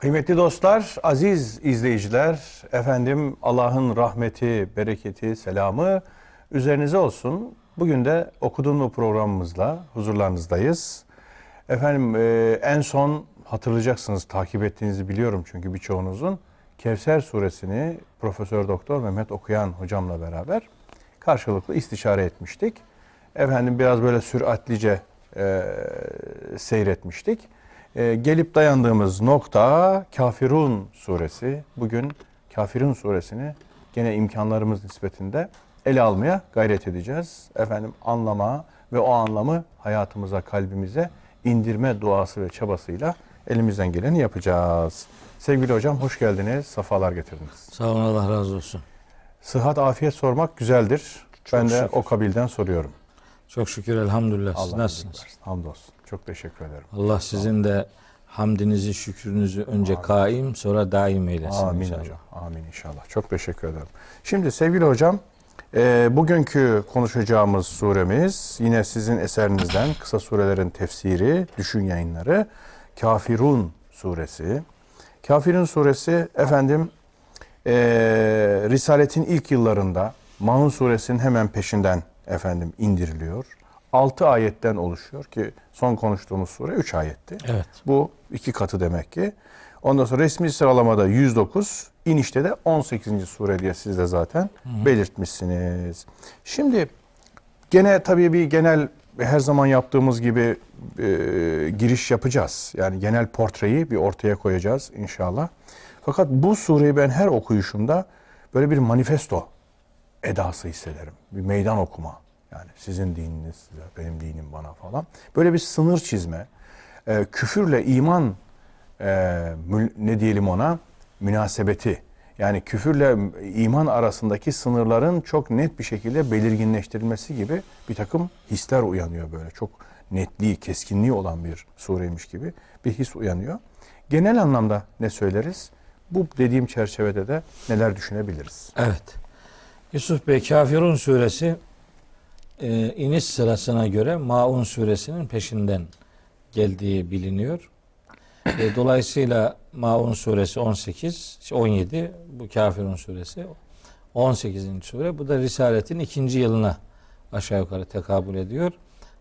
Kıymetli dostlar, aziz izleyiciler, efendim Allah'ın rahmeti, bereketi, selamı üzerinize olsun. Bugün de okuduğum mu programımızla huzurlarınızdayız. Efendim e, en son hatırlayacaksınız, takip ettiğinizi biliyorum çünkü birçoğunuzun. Kevser suresini Profesör Doktor Mehmet Okuyan hocamla beraber karşılıklı istişare etmiştik. Efendim biraz böyle süratlice e, seyretmiştik. E, gelip dayandığımız nokta Kafirun suresi. Bugün Kafirun suresini gene imkanlarımız nispetinde ele almaya gayret edeceğiz. Efendim anlama ve o anlamı hayatımıza, kalbimize indirme duası ve çabasıyla elimizden geleni yapacağız. Sevgili hocam hoş geldiniz, safalar getirdiniz. Sağ olun Allah razı olsun. Sıhhat, afiyet sormak güzeldir. Çok ben de şükür. o kabilden soruyorum. Çok şükür elhamdülillah. Siz nasılsınız? Hamdolsun. Çok teşekkür ederim. Allah sizin de hamdinizi, şükrünüzü önce kaim sonra daim eylesin Amin inşallah. hocam. Amin inşallah. Çok teşekkür ederim. Şimdi sevgili hocam, e, bugünkü konuşacağımız suremiz yine sizin eserinizden kısa surelerin tefsiri, düşün yayınları Kafirun suresi. Kafirun suresi efendim e, Risaletin ilk yıllarında Maun suresinin hemen peşinden efendim indiriliyor. 6 ayetten oluşuyor ki son konuştuğumuz sure 3 ayetti. Evet. Bu iki katı demek ki. Ondan sonra resmi sıralamada 109, inişte de 18. sure diye siz de zaten belirtmişsiniz. Şimdi gene tabii bir genel her zaman yaptığımız gibi e, giriş yapacağız. Yani genel portreyi bir ortaya koyacağız inşallah. Fakat bu sureyi ben her okuyuşumda böyle bir manifesto edası hissederim. Bir meydan okuma. Yani sizin dininiz size, benim dinim bana falan. Böyle bir sınır çizme. Ee, küfürle iman e, ne diyelim ona münasebeti. Yani küfürle iman arasındaki sınırların çok net bir şekilde belirginleştirilmesi gibi bir takım hisler uyanıyor böyle. Çok netliği, keskinliği olan bir sureymiş gibi bir his uyanıyor. Genel anlamda ne söyleriz? Bu dediğim çerçevede de neler düşünebiliriz? Evet. Yusuf Bey Kafirun suresi e, iniş sırasına göre Maun suresinin peşinden geldiği biliniyor. E, dolayısıyla Maun suresi 18, 17, bu Kafirun suresi 18. sure. Bu da Risaletin ikinci yılına aşağı yukarı tekabül ediyor.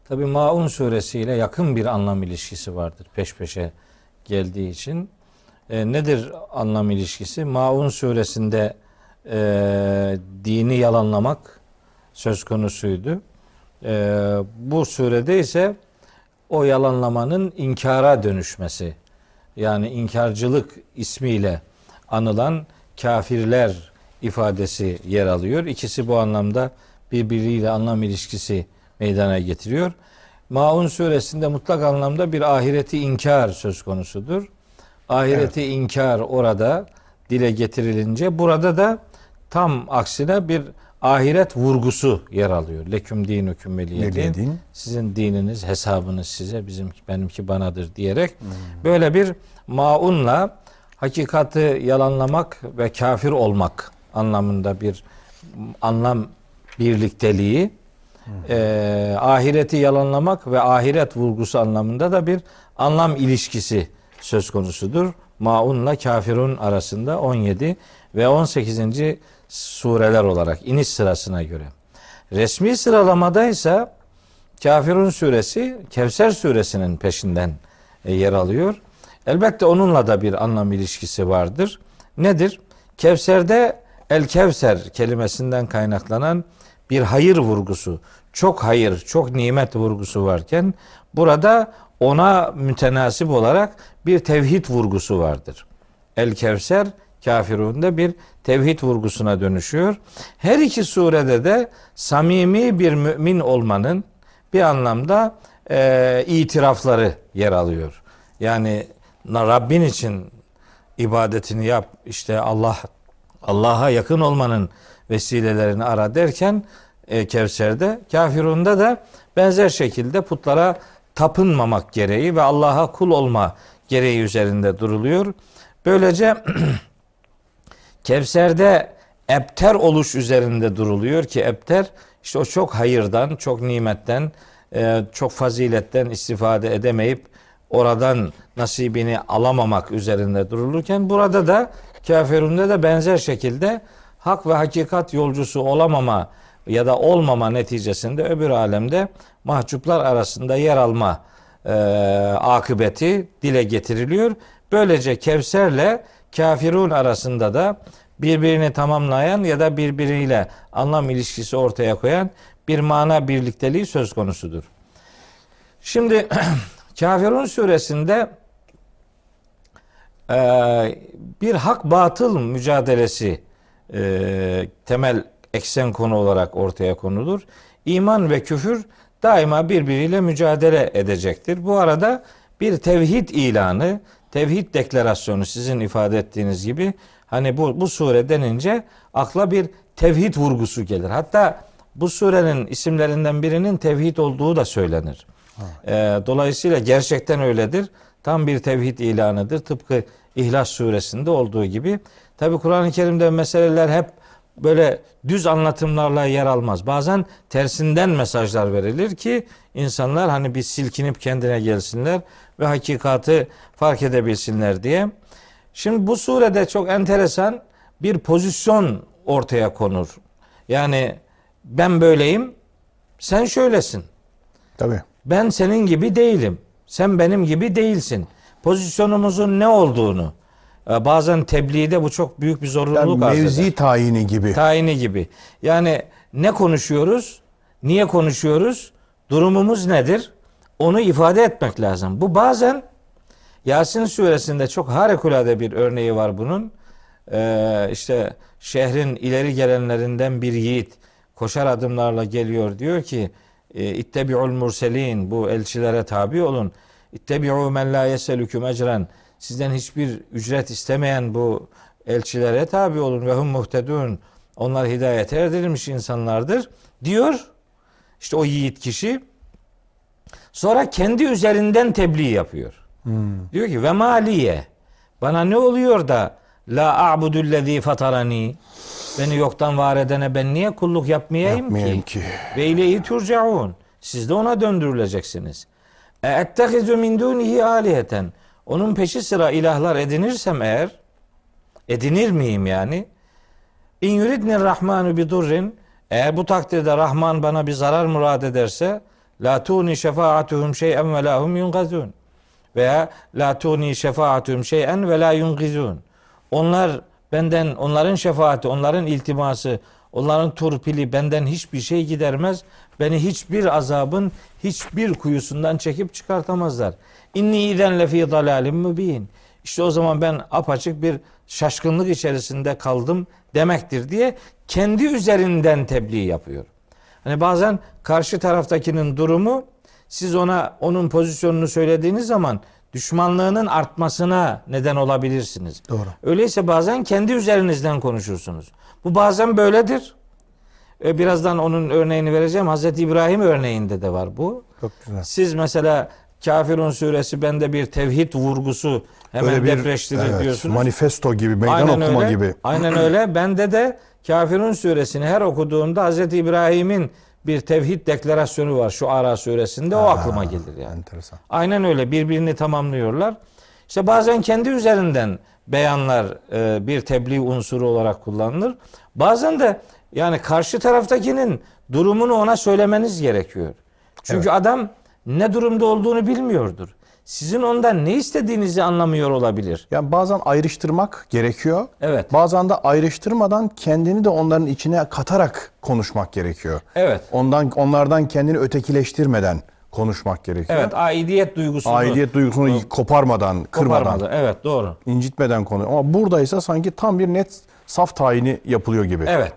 Tabi Maun suresiyle yakın bir anlam ilişkisi vardır peş peşe geldiği için. E, nedir anlam ilişkisi? Maun suresinde e, dini yalanlamak söz konusuydu. E, bu surede ise o yalanlamanın inkara dönüşmesi yani inkarcılık ismiyle anılan kafirler ifadesi yer alıyor. İkisi bu anlamda birbiriyle anlam ilişkisi meydana getiriyor. Maun suresinde mutlak anlamda bir ahireti inkar söz konusudur. Ahireti inkar orada dile getirilince burada da tam aksine bir ahiret vurgusu yer alıyor. Leküm dinüküm veliyedin. Sizin dininiz, hesabınız size, bizim benimki banadır diyerek böyle bir maunla hakikati yalanlamak ve kafir olmak anlamında bir anlam birlikteliği eee, ahireti yalanlamak ve ahiret vurgusu anlamında da bir anlam ilişkisi söz konusudur. Maunla kafirun arasında 17 ve 18. sureler olarak iniş sırasına göre. Resmi sıralamada ise Kafirun suresi Kevser suresinin peşinden e, yer alıyor. Elbette onunla da bir anlam ilişkisi vardır. Nedir? Kevser'de El Kevser kelimesinden kaynaklanan bir hayır vurgusu, çok hayır, çok nimet vurgusu varken burada ona mütenasip olarak bir tevhid vurgusu vardır. El Kevser kafirunda bir tevhid vurgusuna dönüşüyor. Her iki surede de samimi bir mümin olmanın bir anlamda e, itirafları yer alıyor. Yani Rabbin için ibadetini yap. işte Allah Allah'a yakın olmanın vesilelerini ara derken e, Kevser'de, kafirunda da benzer şekilde putlara tapınmamak gereği ve Allah'a kul olma gereği üzerinde duruluyor. Böylece Kevser'de ebter oluş üzerinde duruluyor ki ebter işte o çok hayırdan, çok nimetten, e, çok faziletten istifade edemeyip oradan nasibini alamamak üzerinde durulurken burada da kafirunde de benzer şekilde hak ve hakikat yolcusu olamama ya da olmama neticesinde öbür alemde mahcuplar arasında yer alma e, akıbeti dile getiriliyor. Böylece Kevser'le kafirun arasında da birbirini tamamlayan ya da birbiriyle anlam ilişkisi ortaya koyan bir mana birlikteliği söz konusudur. Şimdi Kafirun suresinde e, bir hak batıl mücadelesi e, temel eksen konu olarak ortaya konulur. İman ve küfür daima birbiriyle mücadele edecektir. Bu arada bir tevhid ilanı, tevhid deklarasyonu sizin ifade ettiğiniz gibi hani bu bu sure denince akla bir tevhid vurgusu gelir. Hatta bu surenin isimlerinden birinin tevhid olduğu da söylenir. Ee, dolayısıyla gerçekten öyledir. Tam bir tevhid ilanıdır. Tıpkı İhlas suresinde olduğu gibi. Tabi Kur'an-ı Kerim'de meseleler hep böyle düz anlatımlarla yer almaz. Bazen tersinden mesajlar verilir ki insanlar hani bir silkinip kendine gelsinler ve hakikati fark edebilsinler diye. Şimdi bu surede çok enteresan bir pozisyon ortaya konur. Yani ben böyleyim, sen şöylesin. Tabii. Ben senin gibi değilim. Sen benim gibi değilsin. Pozisyonumuzun ne olduğunu e, bazen tebliğde bu çok büyük bir zorunluluk Yani mevzi eder. tayini gibi. Tayini gibi. Yani ne konuşuyoruz? Niye konuşuyoruz? Durumumuz nedir? Onu ifade etmek lazım. Bu bazen Yasin suresinde çok harikulade bir örneği var bunun. Ee, işte şehrin ileri gelenlerinden bir yiğit koşar adımlarla geliyor diyor ki e, İttebi'ul murselin bu elçilere tabi olun. İttebi'u men la yeselüküm ecren sizden hiçbir ücret istemeyen bu elçilere tabi olun ve hum muhtedun onlar hidayete erdirilmiş insanlardır diyor. İşte o yiğit kişi sonra kendi üzerinden tebliğ yapıyor. Diyor ki ve maliye bana ne oluyor da la a'budullezî fatarani beni yoktan var edene ben niye kulluk yapmayayım, Yapmayayım ki? ki. Ve ileyhi turcaun. Siz de ona döndürüleceksiniz. E ettehizu min dunihi aliheten. Onun peşi sıra ilahlar edinirsem eğer edinir miyim yani? İn yuridni rahmanu bi durrin eğer bu takdirde Rahman bana bir zarar murad ederse la tuni şefaatuhum şey'en ve la hum yungazun veya la tuni şefaatuhum şey'en ve la yungizun. Onlar benden onların şefaati, onların iltiması, onların turpili benden hiçbir şey gidermez. Beni hiçbir azabın hiçbir kuyusundan çekip çıkartamazlar. İnni iden lefi dalalim mübin. İşte o zaman ben apaçık bir şaşkınlık içerisinde kaldım demektir diye kendi üzerinden tebliğ yapıyor. Hani bazen karşı taraftakinin durumu siz ona onun pozisyonunu söylediğiniz zaman düşmanlığının artmasına neden olabilirsiniz. Doğru. Öyleyse bazen kendi üzerinizden konuşursunuz. Bu bazen böyledir. Birazdan onun örneğini vereceğim. Hazreti İbrahim örneğinde de var bu. Çok güzel. Siz mesela Kafirun suresi bende bir tevhid vurgusu hemen Böyle bir depreştirir evet, diyorsunuz. manifesto gibi, meydan okuma öyle. gibi. Aynen öyle. Bende de Kafirun suresini her okuduğumda Hazreti İbrahim'in bir tevhid deklarasyonu var şu Ara suresinde. O aklıma gelir yani. Enteresan. Aynen öyle birbirini tamamlıyorlar. İşte bazen kendi üzerinden beyanlar e, bir tebliğ unsuru olarak kullanılır. Bazen de yani karşı taraftakinin durumunu ona söylemeniz gerekiyor. Çünkü adam ne durumda olduğunu bilmiyordur. Sizin ondan ne istediğinizi anlamıyor olabilir. Yani bazen ayrıştırmak gerekiyor. Evet. Bazen de ayrıştırmadan kendini de onların içine katarak konuşmak gerekiyor. Evet. Ondan onlardan kendini ötekileştirmeden konuşmak gerekiyor. Evet, aidiyet duygusunu Aidiyet duygusunu koparmadan, kırmadan. Evet, doğru. incitmeden konu. Ama buradaysa sanki tam bir net saf tayini yapılıyor gibi. Evet.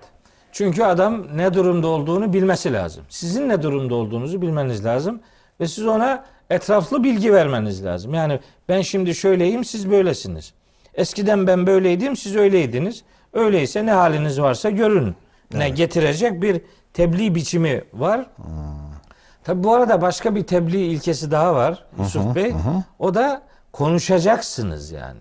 Çünkü adam ne durumda olduğunu bilmesi lazım. Sizin ne durumda olduğunuzu bilmeniz lazım ve siz ona etraflı bilgi vermeniz lazım. Yani ben şimdi şöyleyim, siz böylesiniz. Eskiden ben böyleydim, siz öyleydiniz. Öyleyse ne haliniz varsa görün. Ne getirecek bir tebliğ biçimi var. Tabi bu arada başka bir tebliğ ilkesi daha var Yusuf Bey. O da konuşacaksınız yani.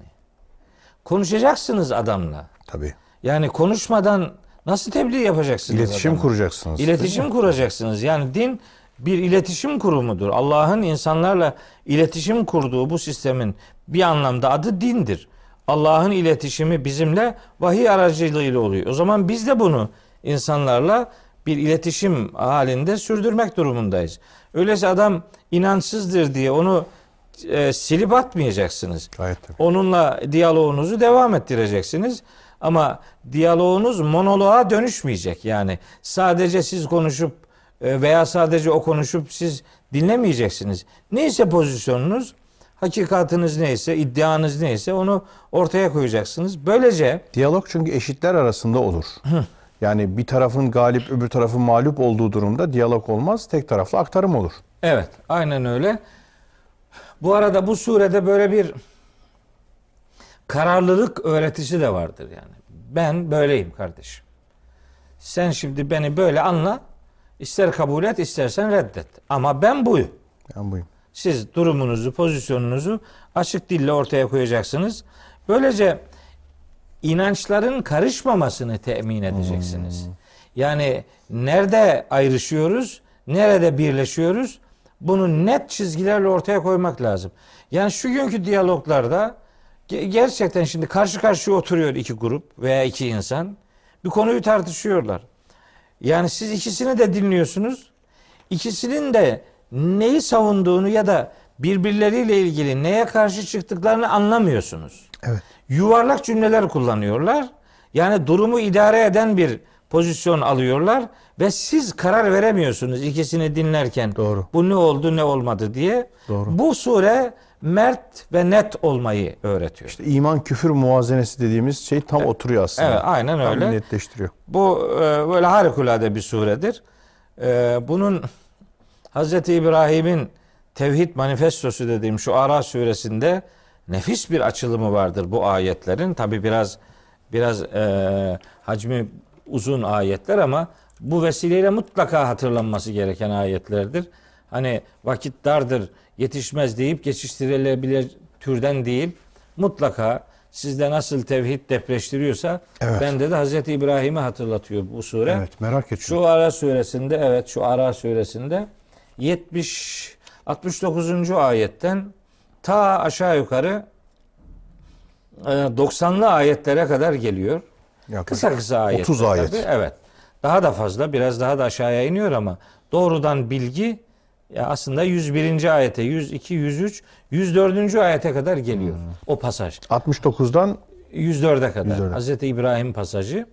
Konuşacaksınız adamla. Tabii. Yani konuşmadan nasıl tebliğ yapacaksınız? İletişim adamla? kuracaksınız. İletişim kuracaksınız. Yani din bir iletişim kurumudur. Allah'ın insanlarla iletişim kurduğu bu sistemin bir anlamda adı dindir. Allah'ın iletişimi bizimle vahiy aracılığıyla oluyor. O zaman biz de bunu insanlarla bir iletişim halinde sürdürmek durumundayız. Öyleyse adam inançsızdır diye onu e, silip atmayacaksınız. Gayet. Onunla diyaloğunuzu devam ettireceksiniz. Ama diyaloğunuz monoloğa dönüşmeyecek. Yani sadece siz konuşup veya sadece o konuşup siz dinlemeyeceksiniz. Neyse pozisyonunuz, hakikatiniz neyse, iddianız neyse onu ortaya koyacaksınız. Böylece Diyalog çünkü eşitler arasında olur. Yani bir tarafın galip öbür tarafın mağlup olduğu durumda diyalog olmaz. Tek taraflı aktarım olur. Evet, aynen öyle. Bu arada bu surede böyle bir kararlılık öğretisi de vardır yani. Ben böyleyim kardeşim. Sen şimdi beni böyle anla. İster kabul et, istersen reddet. Ama ben buyum. Ben buyum. Siz durumunuzu, pozisyonunuzu açık dille ortaya koyacaksınız. Böylece inançların karışmamasını temin edeceksiniz. Yani nerede ayrışıyoruz, nerede birleşiyoruz bunu net çizgilerle ortaya koymak lazım. Yani şu günkü diyaloglarda ge- gerçekten şimdi karşı karşıya oturuyor iki grup veya iki insan bir konuyu tartışıyorlar. Yani siz ikisini de dinliyorsunuz. İkisinin de neyi savunduğunu ya da birbirleriyle ilgili neye karşı çıktıklarını anlamıyorsunuz. Evet. Yuvarlak cümleler kullanıyorlar. Yani durumu idare eden bir pozisyon alıyorlar ve siz karar veremiyorsunuz ikisini dinlerken. Doğru. Bu ne oldu ne olmadı diye. Doğru. Bu sure mert ve net olmayı öğretiyor. İşte iman küfür muvazenesi dediğimiz şey tam oturuyor aslında. Evet, aynen Tam öyle. netleştiriyor. Bu e, böyle harikulade bir suredir. E, bunun Hazreti İbrahim'in Tevhid Manifestosu dediğim şu Ara suresinde nefis bir açılımı vardır bu ayetlerin. Tabi biraz biraz e, hacmi uzun ayetler ama bu vesileyle mutlaka hatırlanması gereken ayetlerdir. Hani vakit dardır, yetişmez deyip geçiştirilebilir türden değil. Mutlaka sizde nasıl tevhid depreştiriyorsa Evet. bende de Hazreti İbrahim'i hatırlatıyor bu sure. Evet merak ettim. Şu Ara suresinde evet şu Ara suresinde 70 69. ayetten ta aşağı yukarı e, 90'lı ayetlere kadar geliyor. Yaklaşık Kısa kısa ayetler. 30 ayet. tabii, Evet. Daha da fazla biraz daha da aşağıya iniyor ama doğrudan bilgi ya aslında 101. ayete, 102, 103, 104. ayete kadar geliyor. Hmm. O pasaj. 69'dan 104'e kadar. 104'e. Hazreti İbrahim pasajı.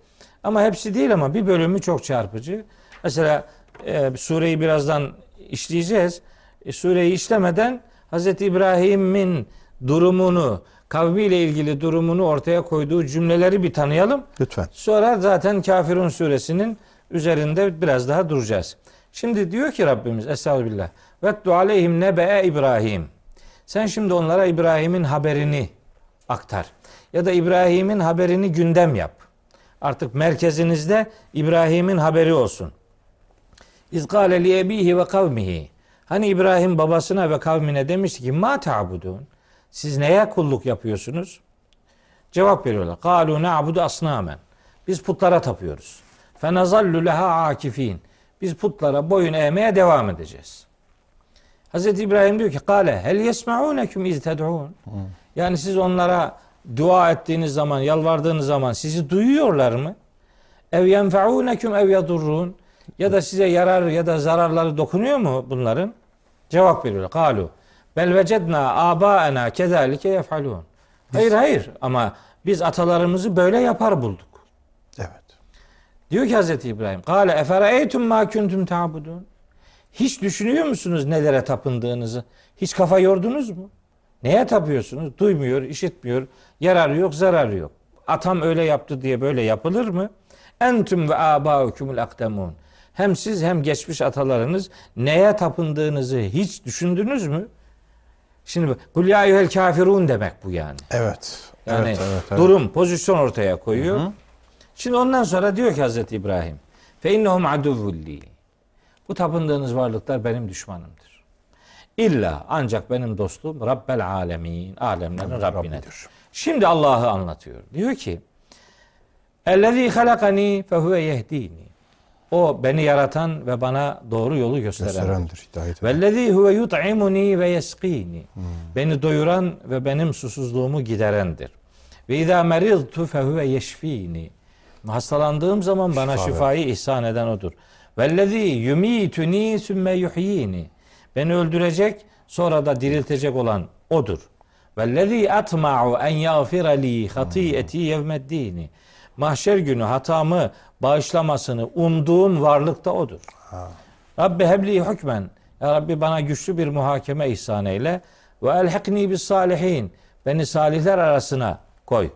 Ama hepsi değil ama bir bölümü çok çarpıcı. Mesela e, sureyi birazdan işleyeceğiz. E, sureyi işlemeden Hazreti İbrahim'in durumunu, kavmiyle ilgili durumunu ortaya koyduğu cümleleri bir tanıyalım. lütfen. Sonra zaten Kafirun suresinin üzerinde biraz daha duracağız. Şimdi diyor ki Rabbimiz Estağfirullah. Ve aleyhim nebe İbrahim. Sen şimdi onlara İbrahim'in haberini aktar. Ya da İbrahim'in haberini gündem yap. Artık merkezinizde İbrahim'in haberi olsun. İz kâle li ebihi ve kavmihi. Hani İbrahim babasına ve kavmine demişti ki ma ta'budun. Siz neye kulluk yapıyorsunuz? Cevap veriyorlar. Kalu na'budu asnamen. Biz putlara tapıyoruz. Fenazallu leha akifin. Biz putlara boyun eğmeye devam edeceğiz. Hazreti İbrahim diyor ki kale hel yesma'unekum iz ted'un. Yani siz onlara dua ettiğiniz zaman, yalvardığınız zaman sizi duyuyorlar mı? Ev yenfa'unekum ev yadurrun. Ya da size yarar ya da zararları dokunuyor mu bunların? Cevap veriyorlar. Kalu bel vecedna abaena kezalike yef'alun. Hayır hayır ama biz atalarımızı böyle yapar bulduk. Diyor ki Hazreti İbrahim, "Kâle efereytum ma kuntum ta'budun?" Hiç düşünüyor musunuz nelere tapındığınızı? Hiç kafa yordunuz mu? Neye tapıyorsunuz? Duymuyor, işitmiyor, yararı yok, zararı yok. Atam öyle yaptı diye böyle yapılır mı? Entüm ve abaukumul akdemun. Hem siz hem geçmiş atalarınız neye tapındığınızı hiç düşündünüz mü? Şimdi kul ya kafirun demek bu yani. Evet. Yani evet, evet, evet. durum, pozisyon ortaya koyuyor. Şimdi ondan sonra diyor ki Hazreti İbrahim, fe innehum aduvulli. Bu tapındığınız varlıklar benim düşmanımdır. İlla ancak benim dostum Rabbel alemin, alemlerin Rabbinedir. Şimdi Allah'ı anlatıyor. Diyor ki, Ellezî halakani fehuve yehdini. O beni yaratan ve bana doğru yolu gösterendir. Vellezî huve yut'imuni ve yeskîni. Beni doyuran ve benim susuzluğumu giderendir. Ve izâ meridtu fehuve yeşfîni. Hastalandığım zaman bana Şifa şifayı ihsan eden odur. Vellezî yumituni sümme yuhyini. Beni öldürecek sonra da diriltecek olan odur. Vellezî atma'u en yağfira li hatîyeti yevmeddini. Mahşer günü hatamı bağışlamasını umduğum varlık da odur. Rabbi hebli hükmen. Ya Rabbi bana güçlü bir muhakeme ihsan eyle. Ve elhikni bis salihin. Beni salihler arasına koy.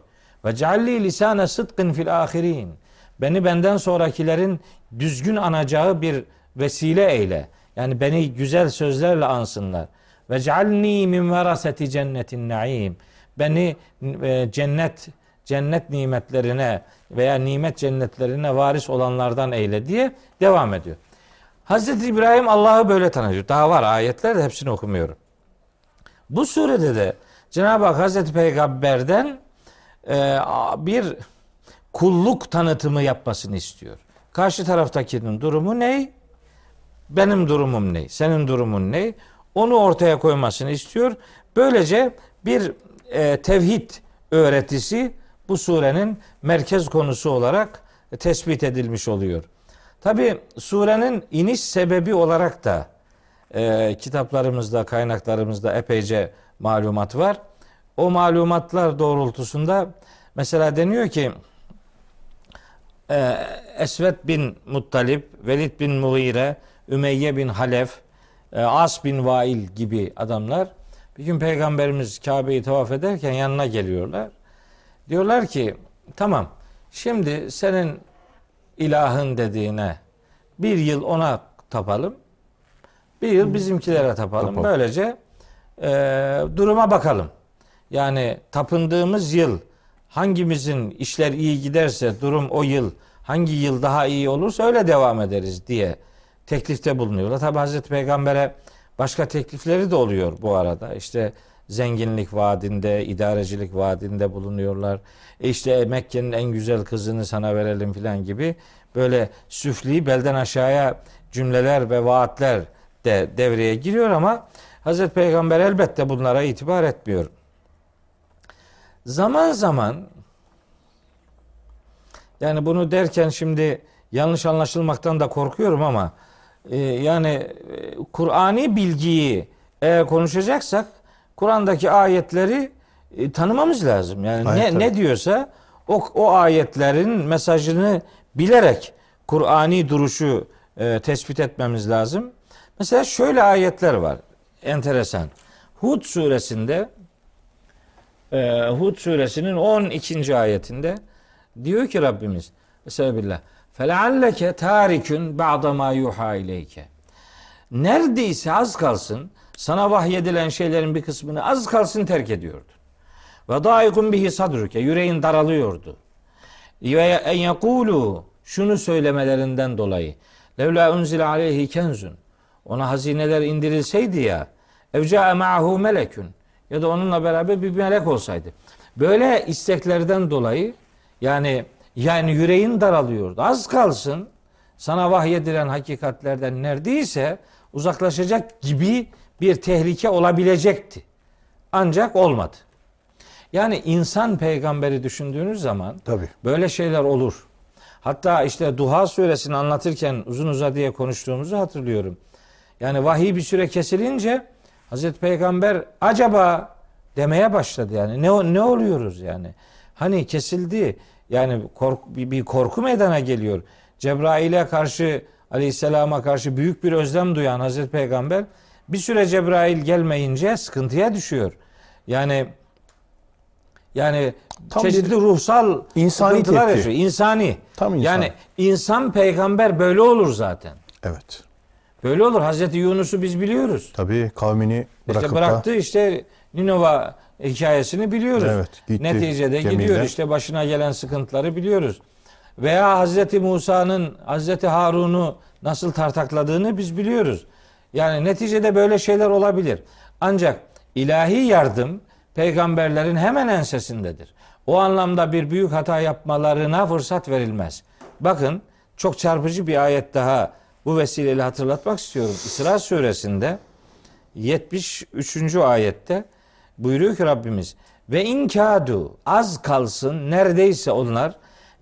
Ve cealli lisane sıdkın fil ahirin. Beni benden sonrakilerin düzgün anacağı bir vesile eyle. Yani beni güzel sözlerle ansınlar. Ve cealni min veraseti cennetin naim. Beni e, cennet cennet nimetlerine veya nimet cennetlerine varis olanlardan eyle diye devam ediyor. Hazreti İbrahim Allah'ı böyle tanıyor. Daha var ayetler de hepsini okumuyorum. Bu surede de Cenab-ı Hak Hazreti Peygamber'den bir kulluk tanıtımı yapmasını istiyor. Karşı taraftakinin durumu ne? Benim durumum ne? Senin durumun ne? Onu ortaya koymasını istiyor. Böylece bir e, tevhid öğretisi bu surenin merkez konusu olarak tespit edilmiş oluyor. Tabi surenin iniş sebebi olarak da e, kitaplarımızda, kaynaklarımızda epeyce malumat var. O malumatlar doğrultusunda mesela deniyor ki e, Esvet bin Muttalip, Velid bin Mughire, Ümeyye bin Halef, e, As bin Vail gibi adamlar bir gün Peygamberimiz Kabe'yi tavaf ederken yanına geliyorlar. Diyorlar ki tamam şimdi senin ilahın dediğine bir yıl ona tapalım. Bir yıl bizimkilere tapalım. Böylece e, duruma bakalım. Yani tapındığımız yıl hangimizin işler iyi giderse durum o yıl hangi yıl daha iyi olursa öyle devam ederiz diye teklifte bulunuyorlar. Tabi Hazreti Peygamber'e başka teklifleri de oluyor bu arada. İşte zenginlik vaadinde, idarecilik vaadinde bulunuyorlar. E işte Mekke'nin en güzel kızını sana verelim filan gibi böyle süfli belden aşağıya cümleler ve vaatler de devreye giriyor ama Hazreti Peygamber elbette bunlara itibar etmiyor. Zaman zaman yani bunu derken şimdi yanlış anlaşılmaktan da korkuyorum ama e, yani e, Kur'ani bilgiyi eğer konuşacaksak Kur'an'daki ayetleri e, tanımamız lazım. Yani Ayet ne tabii. ne diyorsa o o ayetlerin mesajını bilerek Kur'ani duruşu e, tespit etmemiz lazım. Mesela şöyle ayetler var. Enteresan. Hud suresinde ee, Hud suresinin 12. ayetinde diyor ki Rabbimiz Estağfirullah. Felealleke tarikün ba'da ma yuha ileyke. Neredeyse az kalsın sana vahyedilen şeylerin bir kısmını az kalsın terk ediyordun. Ve daikun bihi sadruke. Yüreğin daralıyordu. Ve en yekulu şunu söylemelerinden dolayı. Levla unzile aleyhi kenzun. Ona hazineler indirilseydi ya. Evca'e ma'ahu melekün ya da onunla beraber bir melek olsaydı. Böyle isteklerden dolayı yani yani yüreğin daralıyordu. Az kalsın sana vahyedilen hakikatlerden neredeyse uzaklaşacak gibi bir tehlike olabilecekti. Ancak olmadı. Yani insan peygamberi düşündüğünüz zaman Tabii. böyle şeyler olur. Hatta işte Duha suresini anlatırken uzun uzadıya konuştuğumuzu hatırlıyorum. Yani vahiy bir süre kesilince Hazreti Peygamber acaba demeye başladı yani. Ne ne oluyoruz yani? Hani kesildi. Yani kork, bir, bir korku meydana geliyor. Cebrail'e karşı Aleyhisselam'a karşı büyük bir özlem duyan Hazreti Peygamber bir süre Cebrail gelmeyince sıkıntıya düşüyor. Yani yani Tam çeşitli ruhsal insani sıkıntılar tepki. yaşıyor. İnsani. Tam insani. Yani insan peygamber böyle olur zaten. Evet. Böyle olur. Hazreti Yunus'u biz biliyoruz. Tabii kavmini bırakıp işte bıraktı işte Ninova hikayesini biliyoruz. Evet, gitti Neticede gemiyle. gidiyor işte başına gelen sıkıntıları biliyoruz. Veya Hazreti Musa'nın Hazreti Harun'u nasıl tartakladığını biz biliyoruz. Yani neticede böyle şeyler olabilir. Ancak ilahi yardım peygamberlerin hemen ensesindedir. O anlamda bir büyük hata yapmalarına fırsat verilmez. Bakın çok çarpıcı bir ayet daha bu vesileyle hatırlatmak istiyorum. İsra suresinde 73. ayette buyuruyor ki Rabbimiz ve inkadu az kalsın neredeyse onlar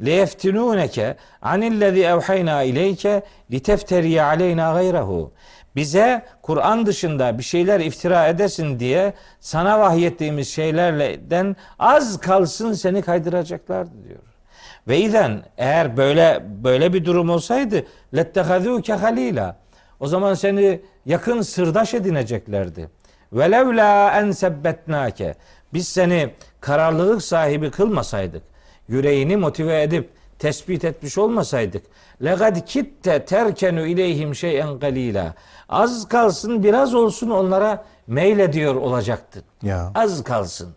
leyeftinuneke anillezî evhayna ileyke litefteriye aleyna gayrehu. Bize Kur'an dışında bir şeyler iftira edesin diye sana vahyettiğimiz şeylerden az kalsın seni kaydıracaklardı diyor. Ve izen eğer böyle böyle bir durum olsaydı lettehazûke halila. O zaman seni yakın sırdaş edineceklerdi. Velevla en sebbetnake. Biz seni kararlılık sahibi kılmasaydık, yüreğini motive edip tespit etmiş olmasaydık, legad kitte terkenu ileyhim şeyen galila. Az kalsın biraz olsun onlara meylediyor olacaktın. Ya. Az kalsın.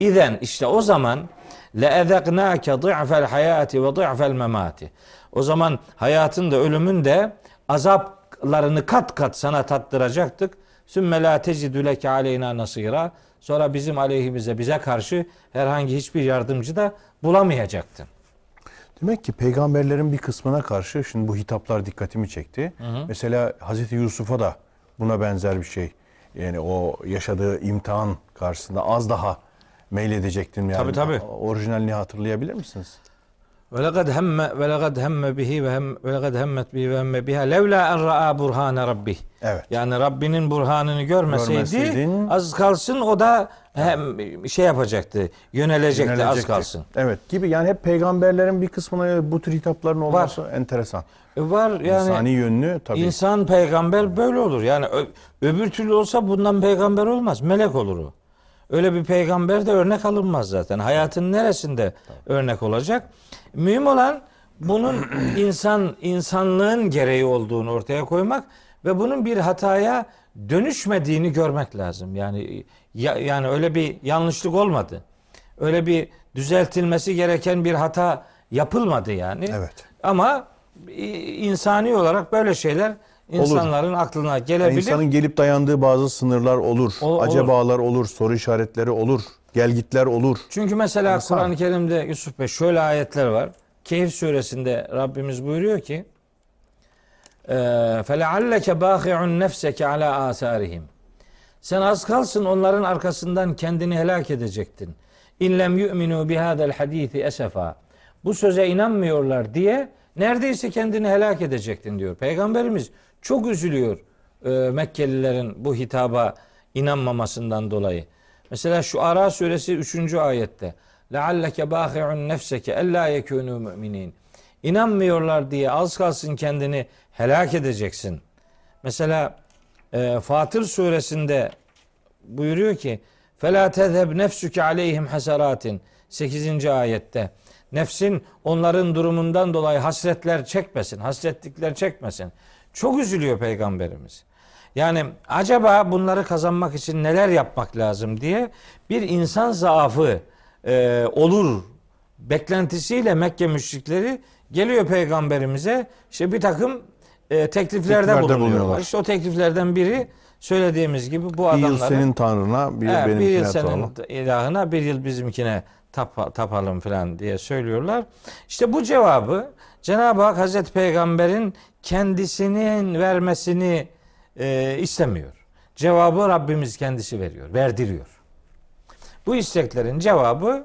İzen işte o zaman leezeknake ضِعْفَ hayati ve ضِعْفَ memati. O zaman hayatın da ölümün de azaplarını kat kat sana tattıracaktık. Sümme la tecidü leke aleyna nasira. Sonra bizim aleyhimize bize karşı herhangi hiçbir yardımcı da bulamayacaktın. Demek ki peygamberlerin bir kısmına karşı şimdi bu hitaplar dikkatimi çekti. Mesela Hazreti Yusuf'a da buna benzer bir şey. Yani o yaşadığı imtihan karşısında az daha meyledecektim yani. Tabii, tabii. Orijinalini hatırlayabilir misiniz? Ve lekad hemme ve lekad hemme bihi ve hem ve lekad hemmet bihi ve hemme biha levla en ra'a burhane rabbih. Evet. Yani Rabbinin burhanını görmeseydi Görmeseydin- az kalsın o da hem şey yapacaktı. Yönelecekti, az Yönelecekti. kalsın. Evet gibi yani hep peygamberlerin bir kısmına bu tür hitapların olması enteresan. E Var yani İnsani yönlü tabii. insan peygamber böyle olur. Yani öbür türlü olsa bundan peygamber olmaz. Melek olur o. Öyle bir peygamber de örnek alınmaz zaten. Hayatın neresinde örnek olacak? Mühim olan bunun insan insanlığın gereği olduğunu ortaya koymak ve bunun bir hataya dönüşmediğini görmek lazım. Yani ya- yani öyle bir yanlışlık olmadı. Öyle bir düzeltilmesi gereken bir hata yapılmadı yani. Evet. Ama insani olarak böyle şeyler insanların aklına Yani gelebilir. İnsanın gelip dayandığı bazı sınırlar olur. O- olur. Acabalar olur, soru işaretleri olur, gelgitler olur. Çünkü mesela İnsan. Kur'an-ı Kerim'de Yusuf Bey şöyle ayetler var. Kehf suresinde Rabbimiz buyuruyor ki فَلَعَلَّكَ بَاخِعُنْ نَفْسَكَ عَلَى آثَارِهِمْ Sen az kalsın onların arkasından kendini helak edecektin. İllem yu'minu bihadel hadisi esefa. Bu söze inanmıyorlar diye neredeyse kendini helak edecektin diyor. Peygamberimiz çok üzülüyor e, Mekkelilerin bu hitaba inanmamasından dolayı. Mesela şu Ara suresi 3. ayette. Lealleke bâhi'un nefseke ellâ yekûnû müminin. İnanmıyorlar diye az kalsın kendini helak edeceksin. Mesela e, Fatır suresinde buyuruyor ki فَلَا تَذْهَبْ نَفْسُكَ عَلَيْهِمْ حَسَرَاتٍ 8. ayette nefsin onların durumundan dolayı hasretler çekmesin, hasretlikler çekmesin. Çok üzülüyor peygamberimiz. Yani acaba bunları kazanmak için neler yapmak lazım diye bir insan zaafı e, olur beklentisiyle Mekke müşrikleri geliyor peygamberimize işte bir takım e, tekliflerde, Tekliflerde bulunuyorlar. bulunuyorlar. İşte o tekliflerden biri söylediğimiz gibi bu Bir adamları yıl senin tanrına, bir yıl bir benimkine yıl senin tapalım. ilahına bir yıl bizimkine tap, tapalım falan diye söylüyorlar. İşte bu cevabı Cenab-ı Hak Hazreti Peygamber'in kendisinin vermesini e, istemiyor. Cevabı Rabbimiz kendisi veriyor, verdiriyor. Bu isteklerin cevabı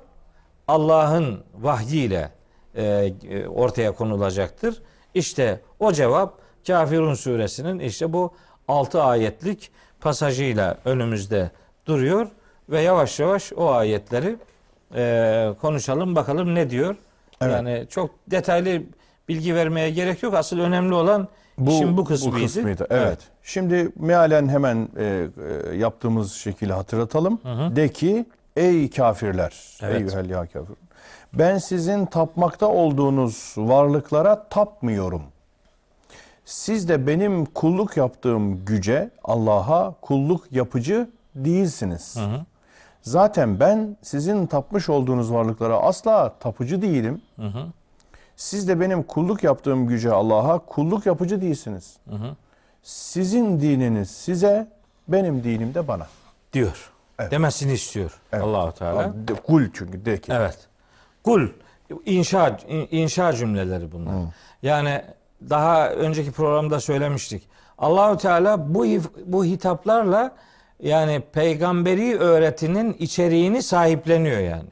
Allah'ın vahyiyle e, e, ortaya konulacaktır. İşte o cevap Kafirun suresinin işte bu 6 ayetlik pasajıyla önümüzde duruyor ve yavaş yavaş o ayetleri e, konuşalım bakalım ne diyor. Evet. Yani çok detaylı bilgi vermeye gerek yok. Asıl önemli olan işin bu kısmıydı. kısmıydı. Evet. Şimdi mealen hemen e, e, yaptığımız şekilde hatırlatalım. De ki ey kafirler, Evet. ey ya kafir. Ben sizin tapmakta olduğunuz varlıklara tapmıyorum. Siz de benim kulluk yaptığım güce, Allah'a kulluk yapıcı değilsiniz. Zaten ben sizin tapmış olduğunuz varlıklara asla tapıcı değilim. Siz de benim kulluk yaptığım güce Allah'a kulluk yapıcı değilsiniz. Sizin dininiz size, benim dinim de bana. diyor. Evet. Demesini istiyor Evet. Allahu Teala. Kul çünkü de ki. Evet. Kul inşa inşa cümleleri bunlar. Yani daha önceki programda söylemiştik. Allahu Teala bu bu hitaplarla yani peygamberi öğretinin içeriğini sahipleniyor yani.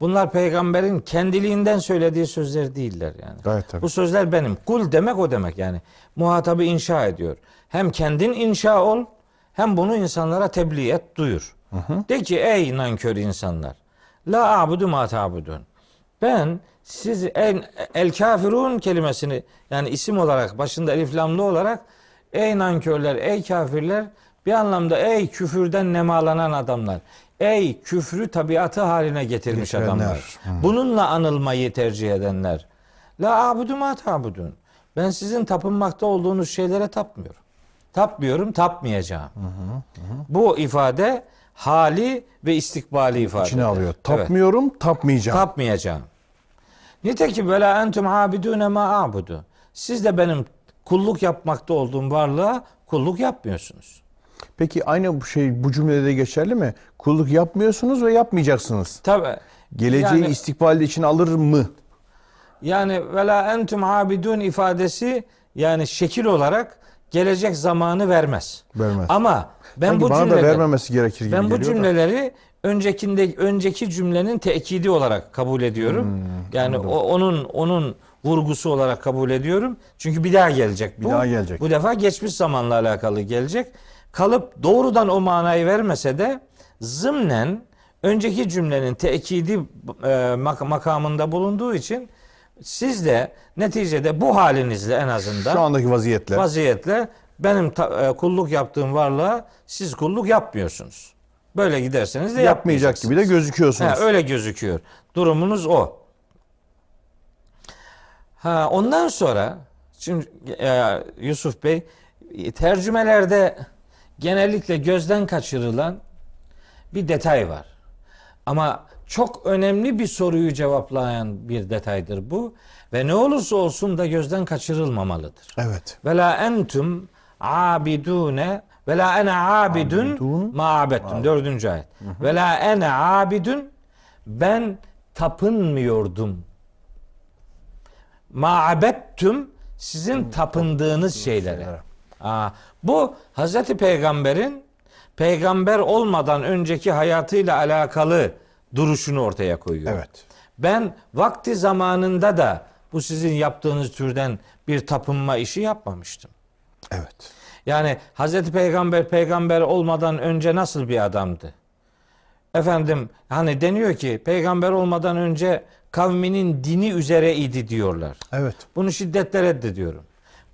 Bunlar peygamberin kendiliğinden söylediği sözler değiller yani. Gayet tabii. Bu sözler benim. Kul demek o demek yani. Muhatabı inşa ediyor. Hem kendin inşa ol hem bunu insanlara tebliğ et, duyur. De ki ey nankör insanlar. La abudu ma ta'budun. Ben siz el, el kafirun kelimesini yani isim olarak başında eliflamlı olarak ey nankörler, ey kafirler bir anlamda ey küfürden nemalanan adamlar. Ey küfrü tabiatı haline getirmiş Getirenler. adamlar. Bununla anılmayı tercih edenler. La abudu ma ta'budun. Ben sizin tapınmakta olduğunuz şeylere tapmıyorum. Tapmıyorum, tapmayacağım. Bu ifade hali ve istikbali ifade. İçine alıyor. Evet. Tapmıyorum, tapmayacağım. Tapmayacağım. Nitekim böyle entum abidune ma abudu. Siz de benim kulluk yapmakta olduğum varlığa kulluk yapmıyorsunuz. Peki aynı bu şey bu cümlede de geçerli mi? Kulluk yapmıyorsunuz ve yapmayacaksınız. Tabi. Geleceği yani, istikbalde için alır mı? yani vela entum abidun ifadesi yani şekil olarak gelecek zamanı vermez. Vermez. Ama ben Sanki bu bana da cümlede vermemesi gerekir gibi Ben bu geliyor da. cümleleri öncekinde önceki cümlenin tekidi olarak kabul ediyorum. Hmm, yani o, onun onun vurgusu olarak kabul ediyorum. Çünkü bir daha gelecek bu. Bir daha gelecek. Bu defa geçmiş zamanla alakalı gelecek. Kalıp doğrudan o manayı vermese de zımnen önceki cümlenin tekidi e, mak- makamında bulunduğu için siz de neticede bu halinizle en azından Şu andaki vaziyetle. vaziyetle benim ta- e, kulluk yaptığım varlığa siz kulluk yapmıyorsunuz. Böyle giderseniz de yapmayacak gibi de gözüküyorsunuz. Ha, öyle gözüküyor. Durumunuz o. Ha, ondan sonra şimdi e, Yusuf Bey tercümelerde genellikle gözden kaçırılan bir detay var. Ama çok önemli bir soruyu cevaplayan bir detaydır bu ve ne olursa olsun da gözden kaçırılmamalıdır. Evet. Ve la entum abidune ve la ene abidun ma abettum. Dördüncü ayet. Ve la ene abidun ben tapınmıyordum. Ma abettum sizin tapındığınız şeylere. Aa, bu Hazreti Peygamber'in peygamber olmadan önceki hayatıyla alakalı duruşunu ortaya koyuyor. Evet. Ben vakti zamanında da bu sizin yaptığınız türden bir tapınma işi yapmamıştım. Evet. Yani Hazreti Peygamber peygamber olmadan önce nasıl bir adamdı? Efendim hani deniyor ki peygamber olmadan önce kavminin dini üzere idi diyorlar. Evet. Bunu şiddetle reddediyorum.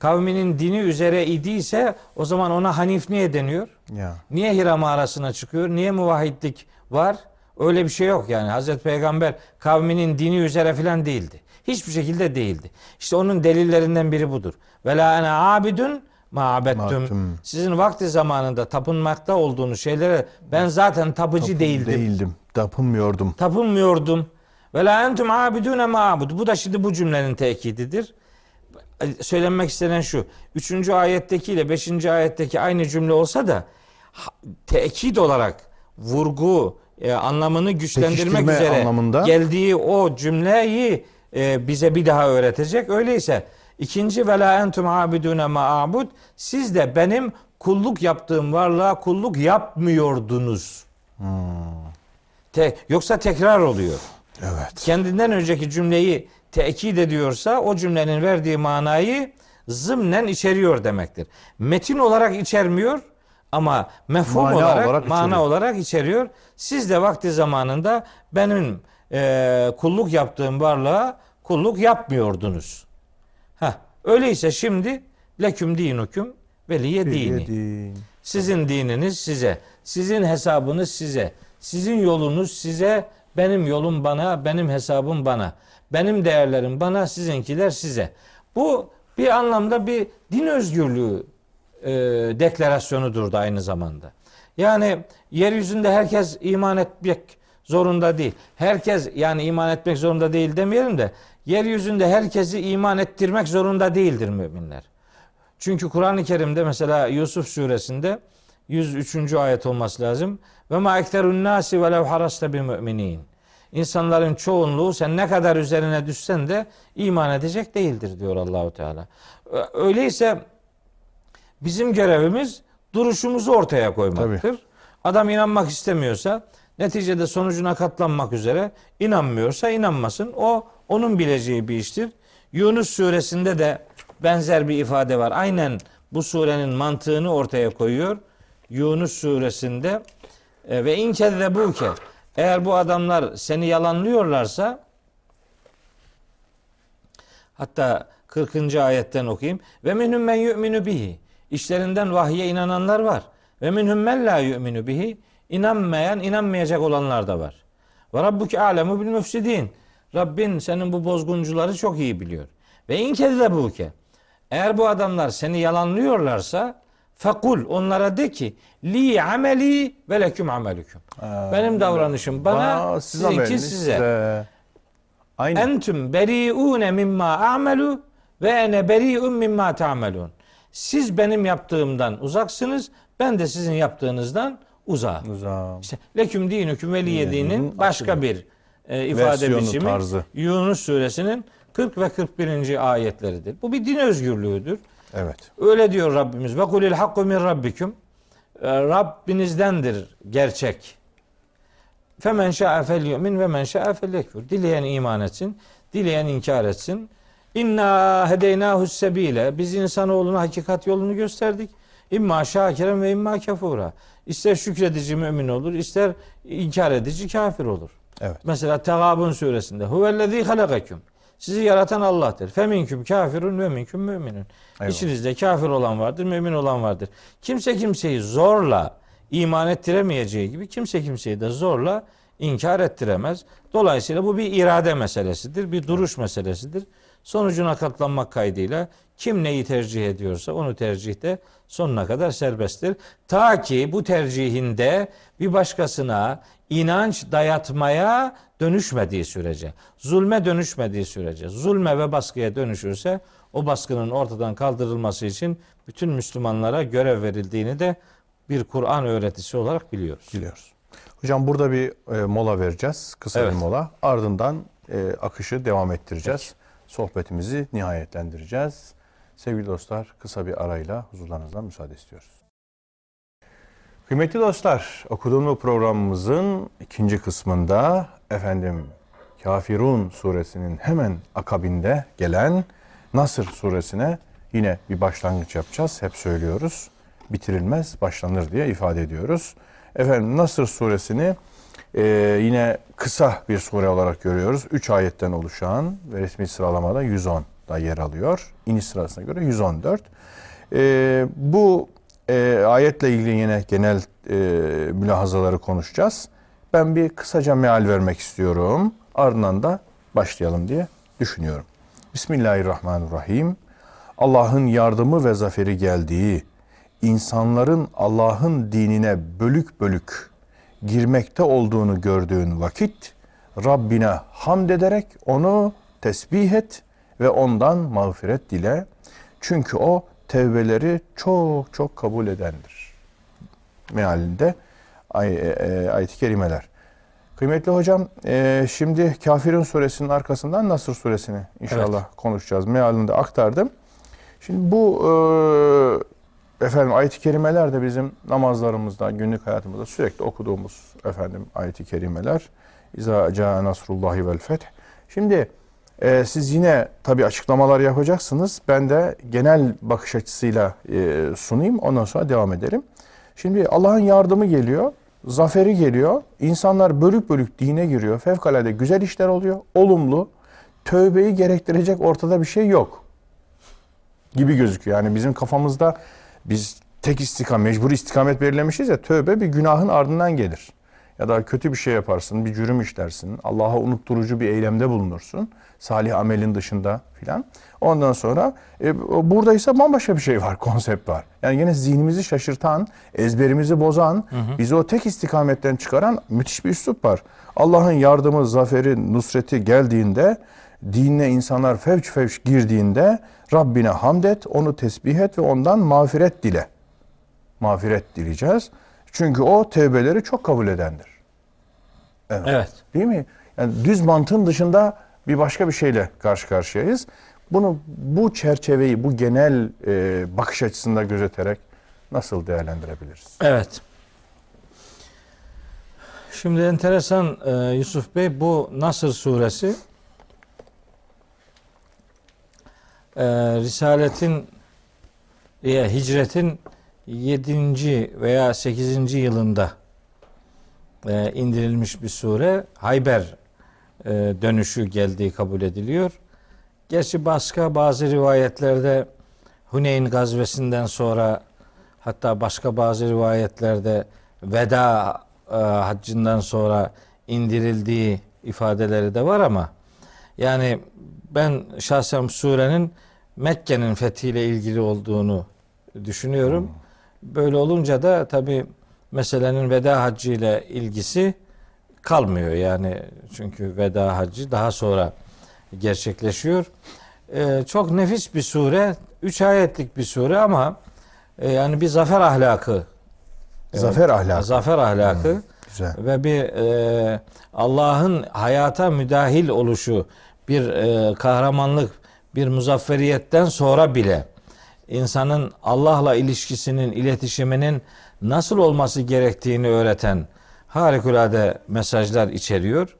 Kavminin dini üzere idiyse o zaman ona Hanif niye deniyor? Ya. Niye Hira mağarasına çıkıyor? Niye muvahhidlik var? Öyle bir şey yok yani. Hazreti Peygamber kavminin dini üzere filan değildi. Hiçbir şekilde değildi. İşte onun delillerinden biri budur. Ve la ene abidun ma. Ma'abettum. Sizin vakti zamanında tapınmakta olduğunuz şeylere ben zaten tapıcı değildim. Değildim. Tapınmıyordum. Tapınmıyordum. Ve la entum abidune ma abud. Bu da şimdi bu cümlenin tekididir. Söylenmek istenen şu. Üçüncü ayetteki ile beşinci ayetteki aynı cümle olsa da tekit olarak vurgu e, anlamını güçlendirmek Pekiştirme üzere anlamında. geldiği o cümleyi e, bize bir daha öğretecek. Öyleyse ikinci ve la entum abidune ma abud siz de benim kulluk yaptığım varlığa kulluk yapmıyordunuz. Te, yoksa tekrar oluyor Evet. kendinden önceki cümleyi tekit ediyorsa o cümlenin verdiği manayı zımnen içeriyor demektir. Metin olarak içermiyor ama mefhum Mana olarak, olarak mana içeriyor. olarak içeriyor. Siz de vakti zamanında benim e, kulluk yaptığım varlığa kulluk yapmıyordunuz. Heh, öyleyse şimdi leküm dinukum veliye dini. Din. Sizin dininiz size, sizin hesabınız size, sizin yolunuz size, benim yolum bana, benim hesabım bana, benim değerlerim bana, sizinkiler size. Bu bir anlamda bir din özgürlüğü e, deklarasyonudur da aynı zamanda. Yani yeryüzünde herkes iman etmek zorunda değil. Herkes yani iman etmek zorunda değil demeyelim de yeryüzünde herkesi iman ettirmek zorunda değildir müminler. Çünkü Kur'an-ı Kerim'de mesela Yusuf suresinde 103. ayet olması lazım. Ve ma ekterun nasi ve lev harasta bi müminin. İnsanların çoğunluğu sen ne kadar üzerine düşsen de iman edecek değildir diyor Allahu Teala. Öyleyse bizim görevimiz duruşumuzu ortaya koymaktır. Adam inanmak istemiyorsa neticede sonucuna katlanmak üzere inanmıyorsa inanmasın. O onun bileceği bir iştir. Yunus suresinde de benzer bir ifade var. Aynen bu surenin mantığını ortaya koyuyor. Yunus suresinde e, ve in kezzebuke eğer bu adamlar seni yalanlıyorlarsa hatta 40. ayetten okuyayım. Ve minhum men yu'minu bihi. İşlerinden vahye inananlar var. Ve minhum men la yu'minu bihi. İnanmayan, inanmayacak olanlar da var. Ve rabbuke alemu bil müfsidin. Rabbin senin bu bozguncuları çok iyi biliyor. Ve in kezzebuke. Eğer bu adamlar seni yalanlıyorlarsa fekul onlara de ki li ameli ve leküm amelüküm. Benim davranışım bana, Bana, sizinki ameliniz size. Aynen. Entüm beri'une mimma a'melu ve ene beri'un mimma ta'melun. Siz benim yaptığımdan uzaksınız. Ben de sizin yaptığınızdan uzağım. Uzağım. İşte leküm dinüküm veliye Dininin dinin başka bir e, ifade Versiyonu, biçimi tarzı. Yunus suresinin 40 ve 41. ayetleridir. Bu bir din özgürlüğüdür. Evet. Öyle diyor Rabbimiz. Ve kulil hakku min rabbikum. E, Rabbinizdendir gerçek. Femen şa'a fel yu'min ve men şa'a fel yekfur. Dileyen iman etsin, dileyen inkar etsin. İnna hedeynahu sebile. Biz insanoğluna hakikat yolunu gösterdik. İmma şakiren ve imma kafura. İster şükredici mümin olur, ister inkar edici kafir olur. Evet. Mesela Tegabun suresinde huvellezî halakaküm. Sizi yaratan Allah'tır. Feminküm kafirun ve minküm müminun. Eyvallah. İçinizde kafir olan vardır, mümin olan vardır. Kimse kimseyi zorla iman ettiremeyeceği gibi kimse kimseyi de zorla inkar ettiremez. Dolayısıyla bu bir irade meselesidir, bir duruş meselesidir. Sonucuna katlanmak kaydıyla kim neyi tercih ediyorsa onu tercihte sonuna kadar serbesttir. Ta ki bu tercihinde bir başkasına inanç dayatmaya dönüşmediği sürece, zulme dönüşmediği sürece, zulme ve baskıya dönüşürse o baskının ortadan kaldırılması için bütün Müslümanlara görev verildiğini de bir Kur'an öğretisi olarak biliyoruz. Biliyoruz. Hocam burada bir e, mola vereceğiz. Kısa Evet. bir mola. Ardından e, akışı devam ettireceğiz. Sohbetimizi nihayetlendireceğiz. Sevgili dostlar kısa bir arayla huzurlarınızdan müsaade istiyoruz. Kıymetli dostlar, okuduğum programımızın ikinci kısmında efendim Kafirun suresinin hemen akabinde gelen Nasır suresine yine bir başlangıç yapacağız. Hep söylüyoruz. Bitirilmez, başlanır diye ifade ediyoruz. Efendim Nasır suresini e, yine kısa bir sure olarak görüyoruz. 3 ayetten oluşan ve resmi sıralamada 110 da yer alıyor. İniş sırasına göre 114. E, bu e, ayetle ilgili yine genel e, mülahazaları konuşacağız. Ben bir kısaca meal vermek istiyorum. Ardından da başlayalım diye düşünüyorum. Bismillahirrahmanirrahim. Allah'ın yardımı ve zaferi geldiği, insanların Allah'ın dinine bölük bölük girmekte olduğunu gördüğün vakit Rabbine hamd ederek onu tesbih et ve ondan mağfiret dile. Çünkü o tevbeleri çok çok kabul edendir. Mealinde ay, e, e, ayet-i kerimeler. Kıymetli hocam, e, şimdi Kafirun suresinin arkasından Nasr suresini inşallah konuşacağız. Mealinde aktardım. Şimdi bu e, efendim ayet-i kerimeler de bizim namazlarımızda, günlük hayatımızda sürekli okuduğumuz efendim ayet-i kerimeler. İza caa nasrullahi vel feth. Şimdi e, siz yine tabi açıklamalar yapacaksınız. Ben de genel bakış açısıyla e, sunayım. Ondan sonra devam edelim. Şimdi Allah'ın yardımı geliyor. Zaferi geliyor. İnsanlar bölük bölük dine giriyor. Fevkalade güzel işler oluyor. Olumlu. Tövbeyi gerektirecek ortada bir şey yok. Gibi gözüküyor. Yani bizim kafamızda biz tek istikamet, mecbur istikamet belirlemişiz ya tövbe bir günahın ardından gelir. Ya da kötü bir şey yaparsın, bir cürüm işlersin, Allah'a unutturucu bir eylemde bulunursun. Salih amelin dışında filan. Ondan sonra e, buradaysa bambaşka bir şey var, konsept var. Yani yine zihnimizi şaşırtan, ezberimizi bozan, bizi o tek istikametten çıkaran müthiş bir üslup var. Allah'ın yardımı, zaferi, nusreti geldiğinde, dinine insanlar fevç fevç girdiğinde Rabbine hamd et, onu tesbih et ve ondan mağfiret dile. Mağfiret dileyeceğiz. Çünkü o tevbeleri çok kabul edendir. Evet. Değil mi? Yani düz mantığın dışında bir başka bir şeyle karşı karşıyayız. Bunu bu çerçeveyi, bu genel e, bakış açısında gözeterek nasıl değerlendirebiliriz? Evet. Şimdi enteresan e, Yusuf Bey bu Nasır suresi e, Risaletin ya hicretin 7. veya 8. yılında e, indirilmiş bir sure. Hayber e, dönüşü geldiği kabul ediliyor. Gerçi başka bazı rivayetlerde Huneyn gazvesinden sonra hatta başka bazı rivayetlerde veda e, haccından sonra indirildiği ifadeleri de var ama yani ben şahsen surenin Mekke'nin fethiyle ilgili olduğunu düşünüyorum. Böyle olunca da tabi meselenin veda haccı ile ilgisi kalmıyor yani çünkü veda haccı daha sonra gerçekleşiyor. Ee, çok nefis bir sure, üç ayetlik bir sure ama e, yani bir zafer ahlakı, Zafer ahlakı. zafer ahlakı Güzel. ve bir e, Allah'ın hayata müdahil oluşu, bir e, kahramanlık, bir muzafferiyetten sonra bile insanın Allah'la ilişkisinin, iletişiminin nasıl olması gerektiğini öğreten harikulade mesajlar içeriyor.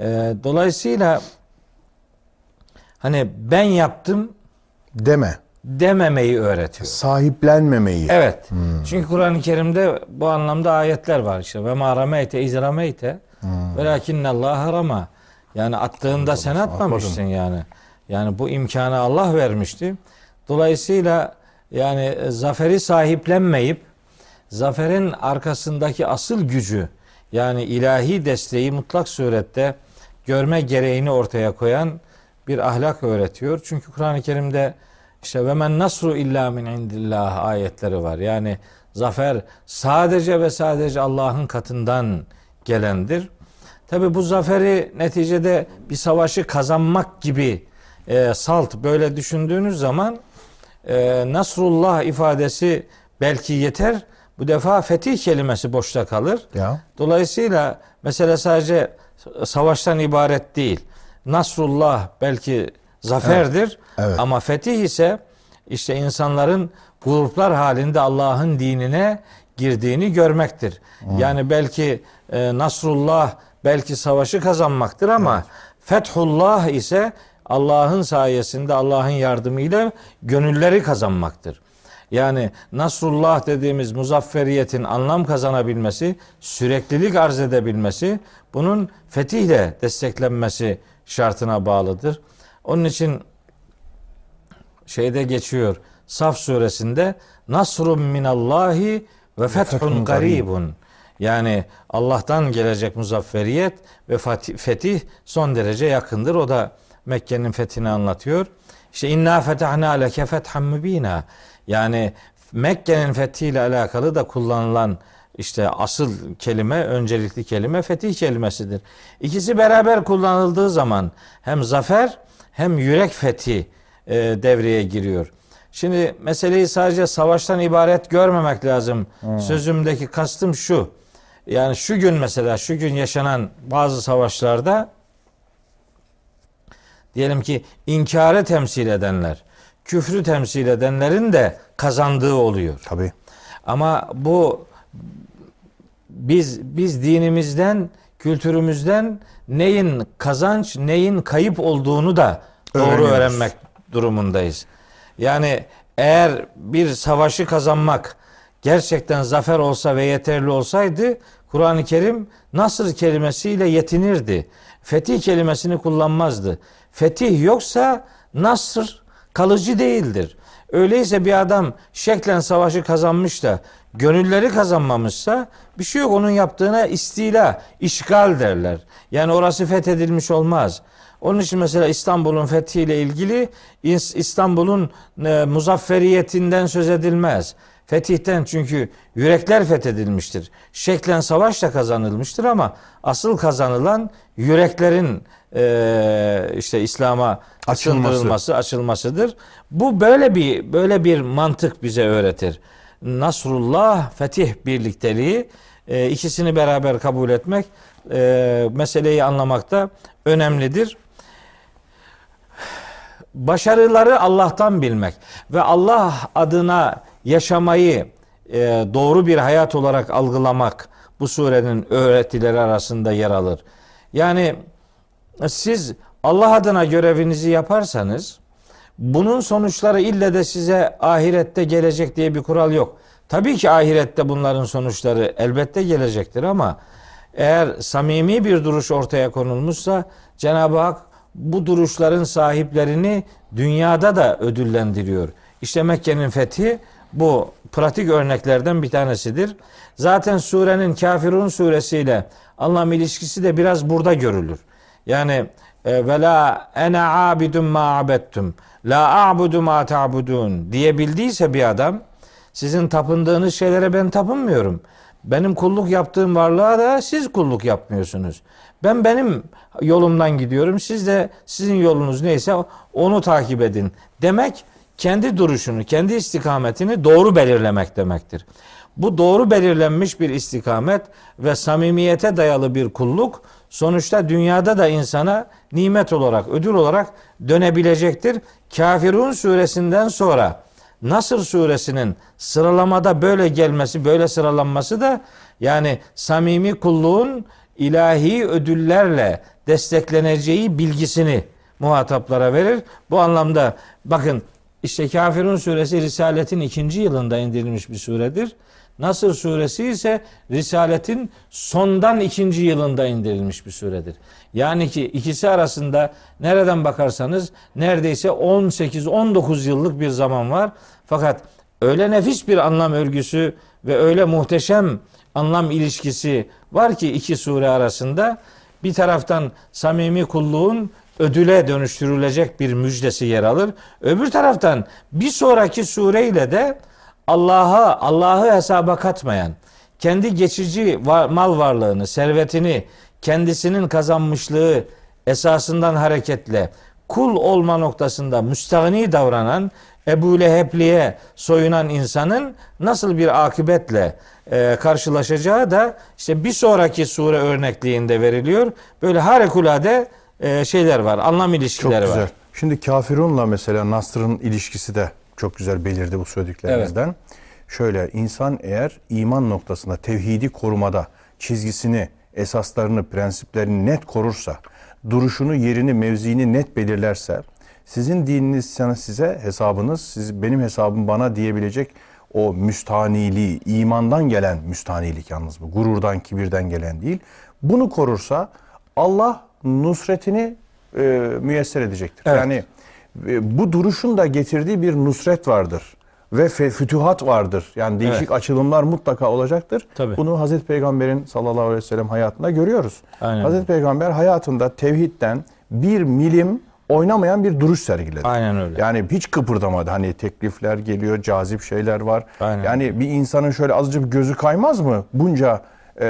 E, dolayısıyla hani ben yaptım Deme. dememeyi öğretiyor. Sahiplenmemeyi. Evet. Çünkü Kur'an-ı Kerim'de bu anlamda ayetler var işte. Ve ma rameyte iz rameyte velakinne Allah rama. Yani attığında sen atmamışsın yani. Yani bu imkanı Allah vermişti. Dolayısıyla yani e, zaferi sahiplenmeyip zaferin arkasındaki asıl gücü yani ilahi desteği mutlak surette görme gereğini ortaya koyan bir ahlak öğretiyor. Çünkü Kur'an-ı Kerim'de işte ve men nasru illa min indillah ayetleri var. Yani zafer sadece ve sadece Allah'ın katından gelendir. Tabi bu zaferi neticede bir savaşı kazanmak gibi e, salt böyle düşündüğünüz zaman e, Nasrullah ifadesi belki yeter. Bu defa fetih kelimesi boşta kalır. Ya. Dolayısıyla mesele sadece savaştan ibaret değil. Nasrullah belki zaferdir evet. ama fetih ise işte insanların gruplar halinde Allah'ın dinine girdiğini görmektir. Yani belki e, Nasrullah belki savaşı kazanmaktır ama Fethullah ise Allah'ın sayesinde Allah'ın yardımıyla gönülleri kazanmaktır. Yani Nasrullah dediğimiz muzafferiyetin anlam kazanabilmesi, süreklilik arz edebilmesi, bunun fetihle desteklenmesi şartına bağlıdır. Onun için şeyde geçiyor. Saf suresinde Nasrun minallahi ve fethun garibun. Yani Allah'tan gelecek muzafferiyet ve fetih son derece yakındır. O da Mekke'nin fethini anlatıyor. İşte inna fetahna leke fethan mübina. Yani Mekke'nin fethiyle alakalı da kullanılan işte asıl kelime, öncelikli kelime fetih kelimesidir. İkisi beraber kullanıldığı zaman hem zafer hem yürek fethi e, devreye giriyor. Şimdi meseleyi sadece savaştan ibaret görmemek lazım. Sözümdeki kastım şu. Yani şu gün mesela şu gün yaşanan bazı savaşlarda diyelim ki inkarı temsil edenler, küfrü temsil edenlerin de kazandığı oluyor. Tabii. Ama bu biz biz dinimizden, kültürümüzden neyin kazanç, neyin kayıp olduğunu da doğru Öğreniyoruz. öğrenmek durumundayız. Yani eğer bir savaşı kazanmak gerçekten zafer olsa ve yeterli olsaydı Kur'an-ı Kerim Nasır kelimesiyle yetinirdi. Fetih kelimesini kullanmazdı. Fetih yoksa Nasır kalıcı değildir. Öyleyse bir adam şeklen savaşı kazanmış da gönülleri kazanmamışsa bir şey yok onun yaptığına istila, işgal derler. Yani orası fethedilmiş olmaz. Onun için mesela İstanbul'un fethiyle ilgili İs- İstanbul'un e, muzafferiyetinden söz edilmez. Fetihten çünkü yürekler fethedilmiştir. Şeklen savaşla kazanılmıştır ama asıl kazanılan yüreklerin e, işte İslam'a Açılması. açılması, açılmasıdır. Bu böyle bir böyle bir mantık bize öğretir. Nasrullah, fetih birlikteliği e, ikisini beraber kabul etmek e, meseleyi anlamakta önemlidir. başarıları Allah'tan bilmek ve Allah adına yaşamayı e, doğru bir hayat olarak algılamak bu surenin öğretileri arasında yer alır. Yani siz Allah adına görevinizi yaparsanız bunun sonuçları ille de size ahirette gelecek diye bir kural yok. Tabii ki ahirette bunların sonuçları elbette gelecektir ama eğer samimi bir duruş ortaya konulmuşsa Cenab-ı Hak bu duruşların sahiplerini dünyada da ödüllendiriyor. İşte Mekke'nin fethi bu pratik örneklerden bir tanesidir. Zaten surenin Kafirun suresiyle anlam ilişkisi de biraz burada görülür. Yani e, ve la ene abidun ma abettum la a'budu ma ta'budun diyebildiyse bir adam sizin tapındığınız şeylere ben tapınmıyorum. Benim kulluk yaptığım varlığa da siz kulluk yapmıyorsunuz. Ben benim yolumdan gidiyorum. Siz de sizin yolunuz neyse onu takip edin. Demek kendi duruşunu, kendi istikametini doğru belirlemek demektir. Bu doğru belirlenmiş bir istikamet ve samimiyete dayalı bir kulluk sonuçta dünyada da insana nimet olarak, ödül olarak dönebilecektir. Kafirun suresinden sonra Nasır suresinin sıralamada böyle gelmesi, böyle sıralanması da yani samimi kulluğun ilahi ödüllerle destekleneceği bilgisini muhataplara verir. Bu anlamda bakın işte Kafirun suresi Risaletin ikinci yılında indirilmiş bir suredir. Nasır suresi ise Risaletin sondan ikinci yılında indirilmiş bir suredir. Yani ki ikisi arasında nereden bakarsanız neredeyse 18-19 yıllık bir zaman var. Fakat öyle nefis bir anlam örgüsü ve öyle muhteşem anlam ilişkisi var ki iki sure arasında bir taraftan samimi kulluğun ödüle dönüştürülecek bir müjdesi yer alır. Öbür taraftan bir sonraki sureyle de Allah'a Allah'ı hesaba katmayan, kendi geçici var, mal varlığını, servetini, kendisinin kazanmışlığı esasından hareketle kul olma noktasında müstahni davranan Ebu Lehebli'ye soyunan insanın nasıl bir akıbetle e, karşılaşacağı da işte bir sonraki sure örnekliğinde veriliyor. Böyle harikulade e, şeyler var, anlam ilişkileri Çok güzel. var. Şimdi kafirunla mesela Nasr'ın ilişkisi de çok güzel belirdi bu söylediklerinizden. Şöyle insan eğer iman noktasında tevhidi korumada çizgisini, esaslarını, prensiplerini net korursa, duruşunu, yerini, mevziini net belirlerse, sizin dininiz sana size hesabınız, siz benim hesabım bana diyebilecek o müstaniliği, imandan gelen müstanilik yalnız bu. Gururdan, kibirden gelen değil. Bunu korursa Allah nusretini e, müyesser edecektir. Evet. Yani e, bu duruşun da getirdiği bir nusret vardır ve fütühat vardır. Yani değişik Evet. açılımlar mutlaka olacaktır. Tabii. Bunu Hazreti Peygamber'in sallallahu aleyhi ve sellem hayatında görüyoruz. Aynen. Hazreti Peygamber hayatında tevhidden bir milim oynamayan bir duruş sergiledi. Aynen öyle. Yani hiç kıpırdamadı. Hani teklifler geliyor, cazip şeyler var. Aynen. Yani bir insanın şöyle azıcık gözü kaymaz mı? Bunca e,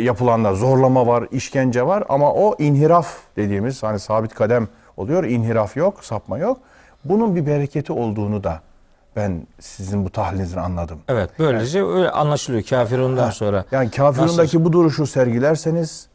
yapılanlar, zorlama var, işkence var ama o inhiraf dediğimiz hani sabit kadem oluyor, inhiraf yok, sapma yok. Bunun bir bereketi olduğunu da ben sizin bu tahlilinizden anladım. Evet, böylece öyle anlaşılıyor kafirundan sonra. Yani kafirundaki bu duruşu sergilerseniz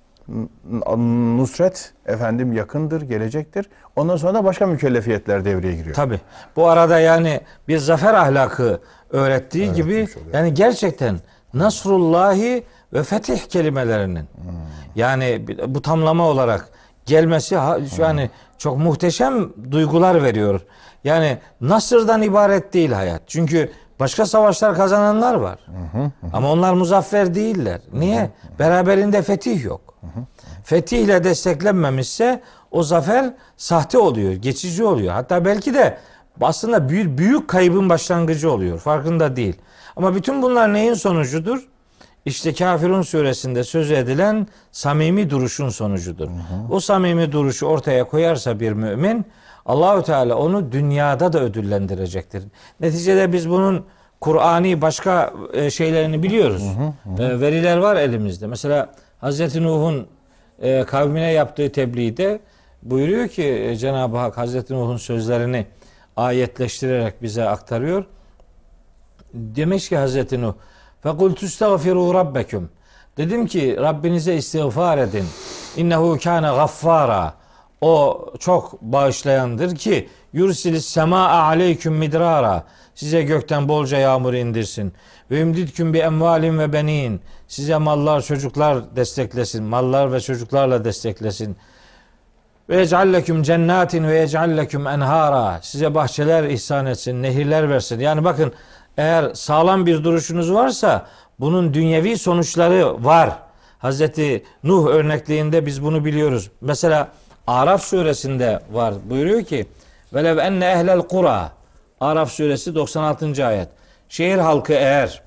nusret efendim yakındır, gelecektir. Ondan sonra da başka mükellefiyetler devreye giriyor. Tabi. Bu arada yani bir zafer ahlakı öğrettiği gibi Öğretmiş oluyor. yani gerçekten Nasrullahi ve fetih kelimelerinin Hmm. yani bu tamlama olarak gelmesi Hmm. yani çok muhteşem duygular veriyor. Yani Nasır'dan ibaret değil hayat. Çünkü başka savaşlar kazananlar var. Ama onlar muzaffer değiller. Niye? Beraberinde fetih yok. Fetihle desteklenmemişse o zafer sahte oluyor, geçici oluyor. Hatta belki de aslında büyük, büyük kaybın başlangıcı oluyor. Farkında değil. Ama bütün bunlar neyin sonucudur? İşte Kafirun suresinde söz edilen samimi duruşun sonucudur. O samimi duruşu ortaya koyarsa bir mümin Allahü Teala onu dünyada da ödüllendirecektir. Neticede biz bunun Kur'ani başka e, şeylerini biliyoruz. E, veriler var elimizde. Mesela Hazreti Nuh'un e, kavmine yaptığı tebliğde buyuruyor ki Cenab-ı Hak Hazreti Nuh'un sözlerini ayetleştirerek bize aktarıyor. Demiş ki Hazreti Nuh Fekultu istagfiru rabbekum. Dedim ki Rabbinize istiğfar edin. İnnehu kâne gaffara. O çok bağışlayandır ki yursilis sema aleyküm midrara. Size gökten bolca yağmur indirsin. Ve ümdidküm bi emvalin ve benin. Size mallar çocuklar desteklesin. Mallar ve çocuklarla desteklesin. Ve ecalleküm cennatin ve ecalleküm enhara. Size bahçeler ihsan etsin, nehirler versin. Yani bakın eğer sağlam bir duruşunuz varsa bunun dünyevi sonuçları var. Hazreti Nuh örnekliğinde biz bunu biliyoruz. Mesela Araf suresinde var. Buyuruyor ki velev enne ehlel kura Araf suresi 96. ayet. Şehir halkı eğer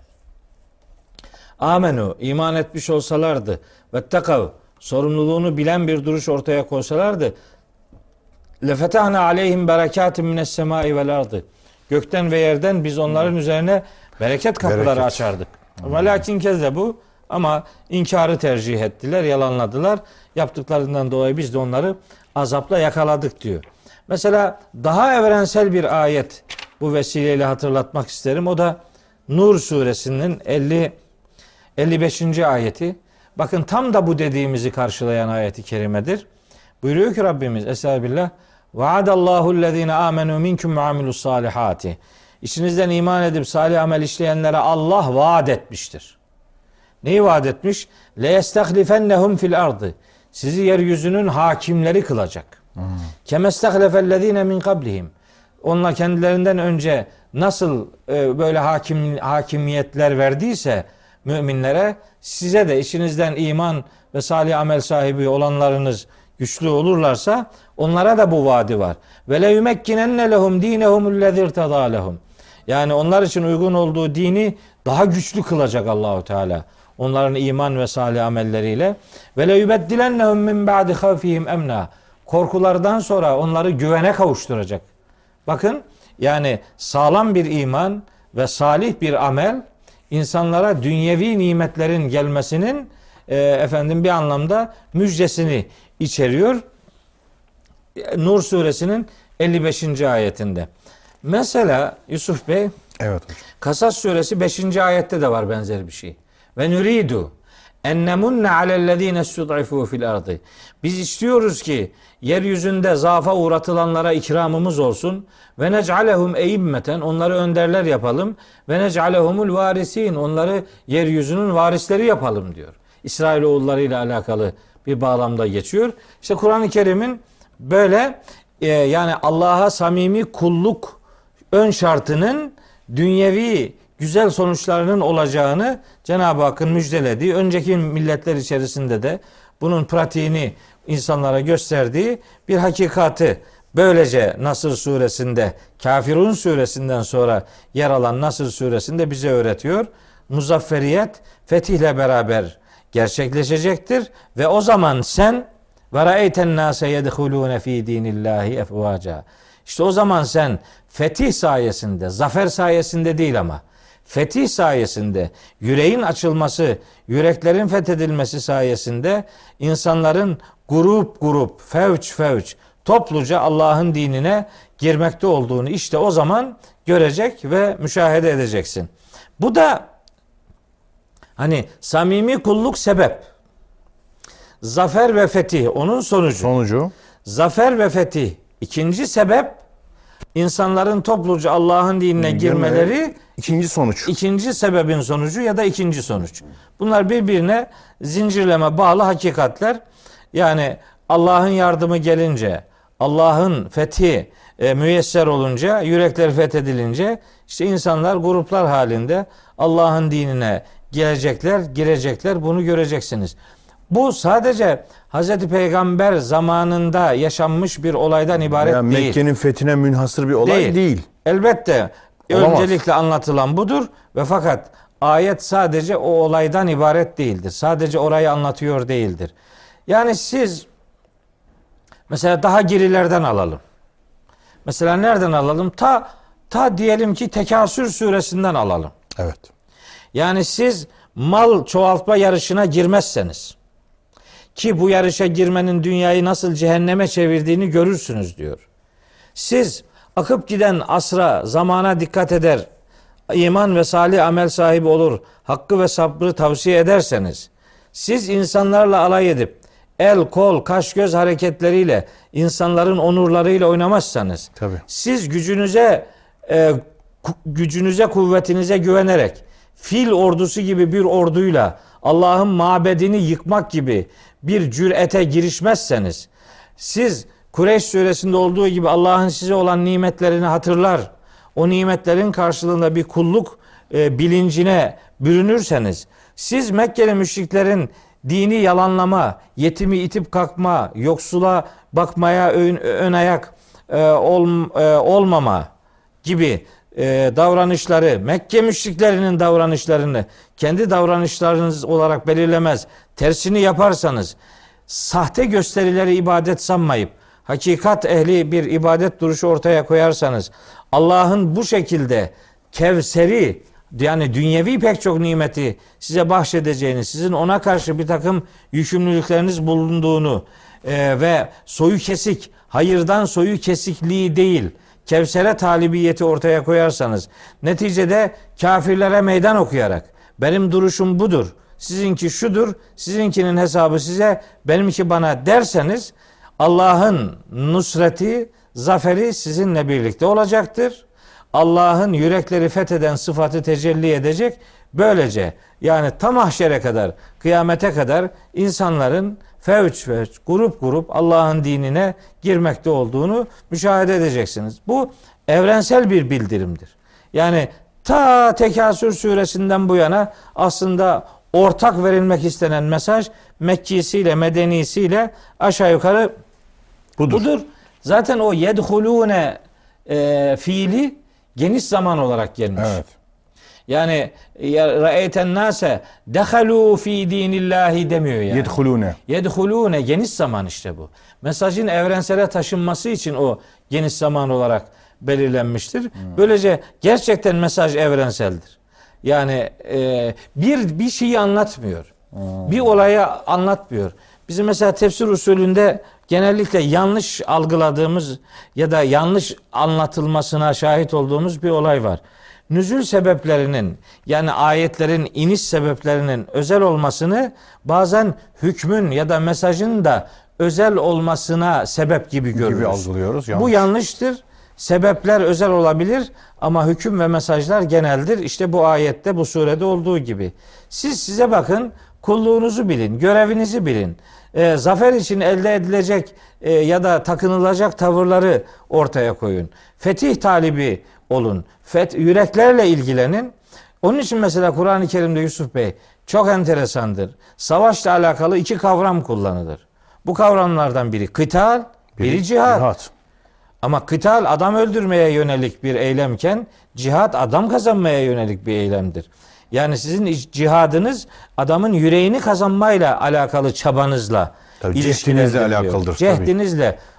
amenu iman etmiş olsalardı ve tekav sorumluluğunu bilen bir duruş ortaya koysalardı lefetahna aleyhim berekatin mines semai vel ardı gökten ve yerden biz onların üzerine bereket kapıları Bereket. açardık. Ve lakin bu ama inkarı tercih ettiler, yalanladılar. Yaptıklarından dolayı biz de onları azapla yakaladık diyor. Mesela daha evrensel bir ayet bu vesileyle hatırlatmak isterim. O da Nur suresinin 50 55. ayeti. Bakın tam da bu dediğimizi karşılayan ayeti kerimedir. Buyuruyor ki Rabbimiz Estağfirullah. Vaadallahu lezine amenu minkum ve amilus salihati. İçinizden iman edip salih amel işleyenlere Allah vaat etmiştir. Neyi vaat etmiş? Le yestahlifennehum fil ardı. Sizi yeryüzünün hakimleri kılacak. Kemestahlefellezine min kablihim. Onlar kendilerinden önce nasıl e, böyle hakim hakimiyetler verdiyse müminlere size de içinizden iman ve salih amel sahibi olanlarınız güçlü olurlarsa onlara da bu vaadi var. Ve le yumekkinenne lehum dinehum lezî irtadâ lehum. Yani onlar için uygun olduğu dini daha güçlü kılacak Allahu Teala. Onların iman ve salih amelleriyle ve le yubeddilennehum min ba'di havfihim emna. Korkulardan sonra onları güvene kavuşturacak. Bakın yani sağlam bir iman ve salih bir amel insanlara dünyevi nimetlerin gelmesinin e, efendim bir anlamda müjdesini içeriyor. Nur suresinin 55. ayetinde. Mesela Yusuf Bey Evet hocam. Kasas suresi 5. ayette de var benzer bir şey. Ve nuridu ennemunne alellezine stud'ifu fil ardı. Biz istiyoruz ki yeryüzünde zafa uğratılanlara ikramımız olsun ve nec'alehum eimmeten onları önderler yapalım ve nec'alehumul varisin onları yeryüzünün varisleri yapalım diyor. İsrailoğulları ile alakalı bir bağlamda geçiyor. İşte Kur'an-ı Kerim'in böyle e, yani Allah'a samimi kulluk ön şartının dünyevi güzel sonuçlarının olacağını Cenab-ı Hakk'ın müjdelediği, önceki milletler içerisinde de bunun pratiğini insanlara gösterdiği bir hakikati böylece Nasır suresinde, Kafirun suresinden sonra yer alan Nasır suresinde bize öğretiyor. Muzafferiyet fetihle beraber gerçekleşecektir ve o zaman sen ve ra'eyten nase yedhulune fi dinillahi efvaca. İşte o zaman sen fetih sayesinde, zafer sayesinde değil ama fetih sayesinde, yüreğin açılması, yüreklerin fethedilmesi sayesinde insanların grup grup, fevç fevç, topluca Allah'ın dinine girmekte olduğunu işte o zaman görecek ve müşahede edeceksin. Bu da hani samimi kulluk sebep. Zafer ve fetih onun sonucu. Sonucu Zafer ve fetih ikinci sebep insanların topluca Allah'ın dinine girmeleri ikinci sonuç. ikinci sebebin sonucu ya da ikinci sonuç. Bunlar birbirine zincirleme bağlı hakikatler. Yani Allah'ın yardımı gelince, Allah'ın fethi e, müyesser olunca, yürekler fethedilince işte insanlar gruplar halinde Allah'ın dinine gelecekler, girecekler. Bunu göreceksiniz. Bu sadece Hazreti Peygamber zamanında yaşanmış bir olaydan ibaret Yani değil. Mekke'nin fethine münhasır bir olay Değil. değil. Elbette Olamaz. öncelikle anlatılan budur ve fakat ayet sadece o olaydan ibaret değildir. Sadece orayı anlatıyor değildir. Yani siz mesela daha gerilerden alalım. Mesela nereden alalım? Ta ta diyelim ki Tekasür suresinden alalım. Evet. Yani siz mal çoğaltma yarışına girmezseniz ki bu yarışa girmenin dünyayı nasıl cehenneme çevirdiğini görürsünüz diyor. Siz akıp giden asra, zamana dikkat eder, iman ve salih amel sahibi olur, hakkı ve sabrı tavsiye ederseniz, siz insanlarla alay edip el, kol, kaş, göz hareketleriyle, insanların onurlarıyla oynamazsanız, Tabii. siz gücünüze e, gücünüze, kuvvetinize güvenerek fil ordusu gibi bir orduyla Allah'ın mabedini yıkmak gibi bir cürete girişmezseniz, siz Kureyş suresinde olduğu gibi Allah'ın size olan nimetlerini hatırlar, o nimetlerin karşılığında bir kulluk e, bilincine bürünürseniz, siz Mekkeli müşriklerin dini yalanlama, yetimi itip kalkma, yoksula bakmaya ön, ön ayak e, ol, e, olmama gibi e, davranışları, Mekke müşriklerinin davranışlarını kendi davranışlarınız olarak belirlemez, tersini yaparsanız, sahte gösterileri ibadet sanmayıp, hakikat ehli bir ibadet duruşu ortaya koyarsanız, Allah'ın bu şekilde Kevseri yani dünyevi pek çok nimeti size bahşedeceğini, sizin ona karşı bir takım yükümlülükleriniz bulunduğunu e, ve soyu kesik, hayırdan soyu kesikliği değil, Kevser'e talibiyeti ortaya koyarsanız, neticede kafirlere meydan okuyarak, benim duruşum budur, sizinki şudur, sizinkinin hesabı size, benimki bana derseniz, Allah'ın nusreti, zaferi sizinle birlikte olacaktır. Allah'ın yürekleri fetheden sıfatı tecelli edecek. Böylece yani tam mahşere kadar, kıyamete kadar insanların fevç fevç, grup grup Allah'ın dinine girmekte olduğunu müşahede edeceksiniz. Bu evrensel bir bildirimdir. Yani ta Tekasür suresinden bu yana aslında ortak verilmek istenen mesaj Mekkisiyle, Medenisiyle aşağı yukarı Budur. budur. Zaten o yedhulune e, fiili geniş zaman olarak gelmiş. Evet. Yani ya ra'eyten nase dehalu fi dinillahi demiyor yani. Yedhulune. Yedhulune geniş zaman işte bu. Mesajın evrensele taşınması için o geniş zaman olarak belirlenmiştir. Böylece gerçekten mesaj evrenseldir. Yani e, bir bir şeyi anlatmıyor. Bir olayı anlatmıyor. Bizim mesela tefsir usulünde genellikle yanlış algıladığımız ya da yanlış anlatılmasına şahit olduğumuz bir olay var. Nüzül sebeplerinin yani ayetlerin iniş sebeplerinin özel olmasını bazen hükmün ya da mesajın da özel olmasına sebep gibi görürüz. Gibi algılıyoruz. Bu Yanlış. yanlıştır. Sebepler özel olabilir ama hüküm ve mesajlar geneldir. İşte bu ayette, bu surede olduğu gibi. Siz size bakın, kulluğunuzu bilin, görevinizi bilin. Ee, zafer için elde edilecek e, ya da takınılacak tavırları ortaya koyun. Fetih talibi olun. Fet, yüreklerle ilgilenin. Onun için mesela Kur'an-ı Kerim'de Yusuf Bey çok enteresandır. Savaşla alakalı iki kavram kullanılır. Bu kavramlardan biri kıtal, biri, cihat. Cihat. Ama kıtal adam öldürmeye yönelik bir eylemken cihat adam kazanmaya yönelik bir eylemdir. Yani sizin cihadınız adamın yüreğini kazanmayla alakalı çabanızla Tabii, ilişkilendiriliyor. cehdinizle alakalıdır tabii.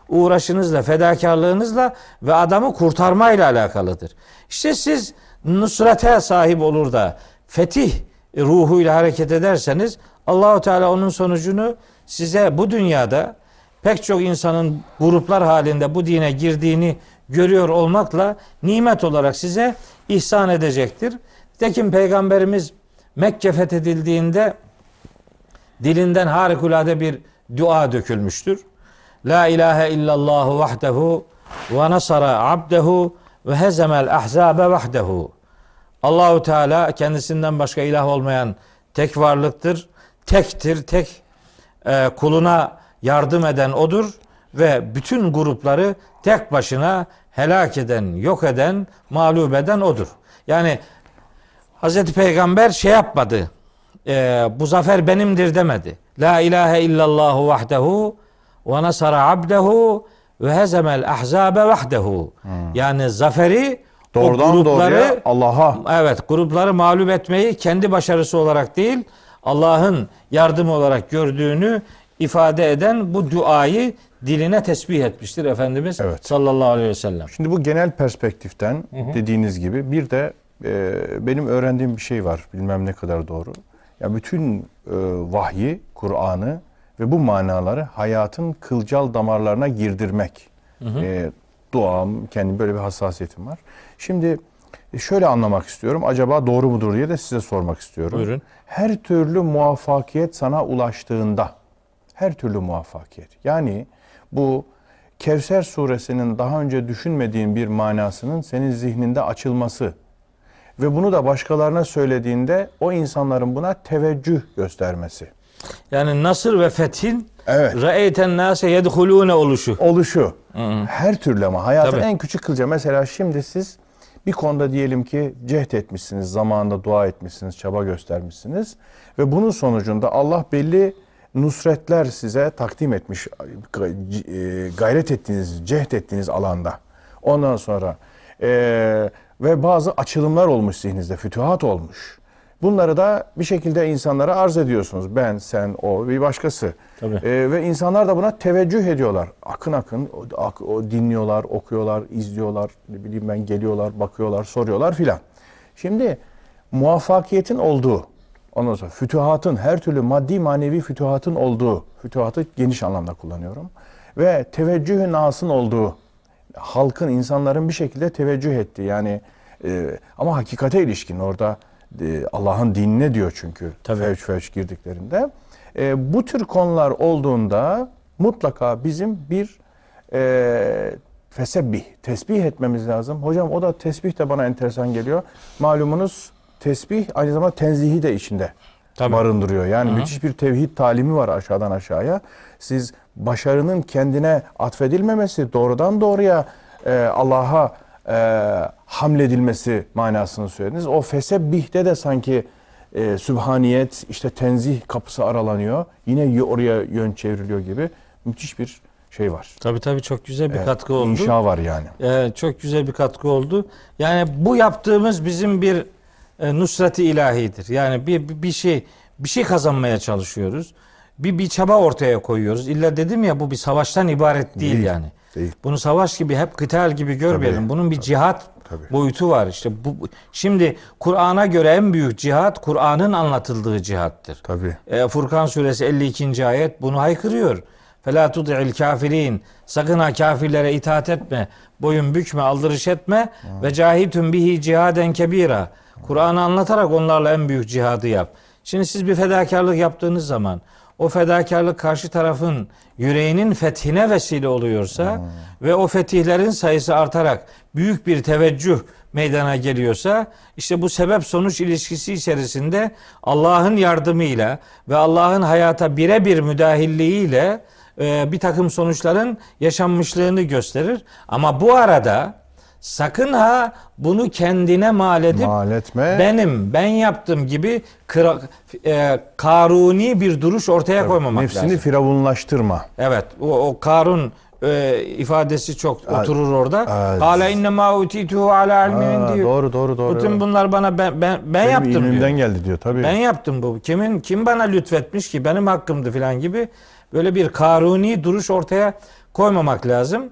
Uğraşınızla, fedakarlığınızla ve adamı kurtarmayla alakalıdır. İşte siz nusrete sahip olur da fetih ruhuyla hareket ederseniz Allahu Teala onun sonucunu size bu dünyada pek çok insanın gruplar halinde bu dine girdiğini görüyor olmakla nimet olarak size ihsan edecektir. Tekin peygamberimiz Mekke fethedildiğinde dilinden harikulade bir dua dökülmüştür. La ilahe illallah vahdehu ve nasara abdehu ve hezemel ahzabe vahdehu. Allahu Teala kendisinden başka ilah olmayan tek varlıktır. Tektir, tek e, kuluna yardım eden odur ve bütün grupları tek başına helak eden, yok eden, mağlup eden odur. Yani Hazreti Peygamber şey yapmadı. e, bu zafer benimdir demedi. La ilahe illallah vahdehu ve nasara abdehu ve hezemel ahzabe vahdehu. Yani zaferi o Doğrudan doğruya Allah'a Evet, grupları mağlup etmeyi kendi başarısı olarak değil, Allah'ın yardımı olarak gördüğünü ifade eden bu duayı diline tesbih etmiştir Efendimiz Evet. sallallahu aleyhi ve sellem. Şimdi bu genel perspektiften dediğiniz gibi bir de e, benim öğrendiğim bir şey var. Bilmem ne kadar doğru. Ya bütün e, vahyi, Kur'an'ı ve bu manaları hayatın kılcal damarlarına girdirmek. E, duam, kendi böyle bir hassasiyetim var. Şimdi e, şöyle anlamak istiyorum. Acaba doğru mudur diye de size sormak istiyorum. Buyurun. Her türlü muvaffakiyet sana ulaştığında her türlü muvaffakiyet. Yani bu Kevser suresinin daha önce düşünmediğin bir manasının senin zihninde açılması ve bunu da başkalarına söylediğinde o insanların buna teveccüh göstermesi. Yani nasır ve fethin Evet. re'eyten nase yedhulune oluşu. oluşu. Her türlü ama hayatın Tabii. en küçük kılca. Mesela şimdi siz bir konuda diyelim ki cehd etmişsiniz, zamanında dua etmişsiniz, çaba göstermişsiniz ve bunun sonucunda Allah belli nusretler size takdim etmiş, e, gayret ettiğiniz, cehd ettiğiniz alanda. Ondan sonra e, ve bazı açılımlar olmuş zihninizde, fütühat olmuş. Bunları da bir şekilde insanlara arz ediyorsunuz. Ben, sen, o, bir başkası. Tabii. Ee, ve insanlar da buna teveccüh ediyorlar. Akın akın ak- o dinliyorlar, okuyorlar, izliyorlar, ne bileyim ben geliyorlar, bakıyorlar, soruyorlar filan. Şimdi muvaffakiyetin olduğu, ondan sonra fütühatın, her türlü maddi manevi fütühatın olduğu, fütühatı geniş anlamda kullanıyorum. Ve teveccühü nasın olduğu, halkın, insanların bir şekilde teveccüh ettiği yani e, ama hakikate ilişkin orada e, Allah'ın dinine diyor çünkü Tabii. fevç fevç girdiklerinde. E, bu tür konular olduğunda mutlaka bizim bir e, fesebbih, tesbih etmemiz lazım. Hocam o da tesbih de bana enteresan geliyor. Malumunuz tesbih aynı zamanda tenzihi de içinde Tabii. barındırıyor. Yani müthiş bir tevhid talimi var aşağıdan aşağıya. Siz başarının kendine atfedilmemesi, doğrudan doğruya e, Allah'a e, hamledilmesi manasını söylediniz. O fesebbih'te de sanki e, sübhaniyet, işte tenzih kapısı aralanıyor. Yine oraya yön çevriliyor gibi müthiş bir şey var. Tabii tabii çok güzel bir Evet, katkı oldu. İnşa var yani. Ee, çok güzel bir katkı oldu. Yani bu yaptığımız bizim bir e, nusreti ilahidir. Yani bir, bir bir şey bir şey kazanmaya çalışıyoruz. Bir bir çaba ortaya koyuyoruz. İlla dedim ya bu bir savaştan ibaret değil, Değil, yani. Değil. Bunu savaş gibi hep kıtal gibi görmeyelim. Tabii, Bunun bir cihat tabii. boyutu var. İşte bu şimdi Kur'an'a göre en büyük cihat Kur'an'ın anlatıldığı cihattır. Tabii. E, Furkan suresi 52. ayet bunu haykırıyor. Fela tud'il kafirin. Sakın ha kafirlere itaat etme. Boyun bükme, aldırış etme. Ve cahitun bihi cihaden kebira. Kur'an'ı anlatarak onlarla en büyük cihadı yap. Şimdi siz bir fedakarlık yaptığınız zaman o fedakarlık karşı tarafın yüreğinin fethine vesile oluyorsa ve o fetihlerin sayısı artarak büyük bir teveccüh meydana geliyorsa işte bu sebep sonuç ilişkisi içerisinde Allah'ın yardımıyla ve Allah'ın hayata birebir müdahilliğiyle e, bir takım sonuçların yaşanmışlığını gösterir. Ama bu arada sakın ha bunu kendine mal edip Mal etme. benim ben yaptım gibi kıra, e, karuni bir duruş ortaya koymamak Nefsini lazım. firavunlaştırma. Evet o, o Karun e, ifadesi çok oturur orada. Kale inne ma utituhu ala ilmin diyor. doğru doğru doğru. Bütün bunlar bana ben ben ben Benim yaptım diyor. geldi diyor tabii. Ben yaptım bu. Kimin kim bana lütfetmiş ki benim hakkımdı filan gibi böyle bir karuni duruş ortaya koymamak lazım.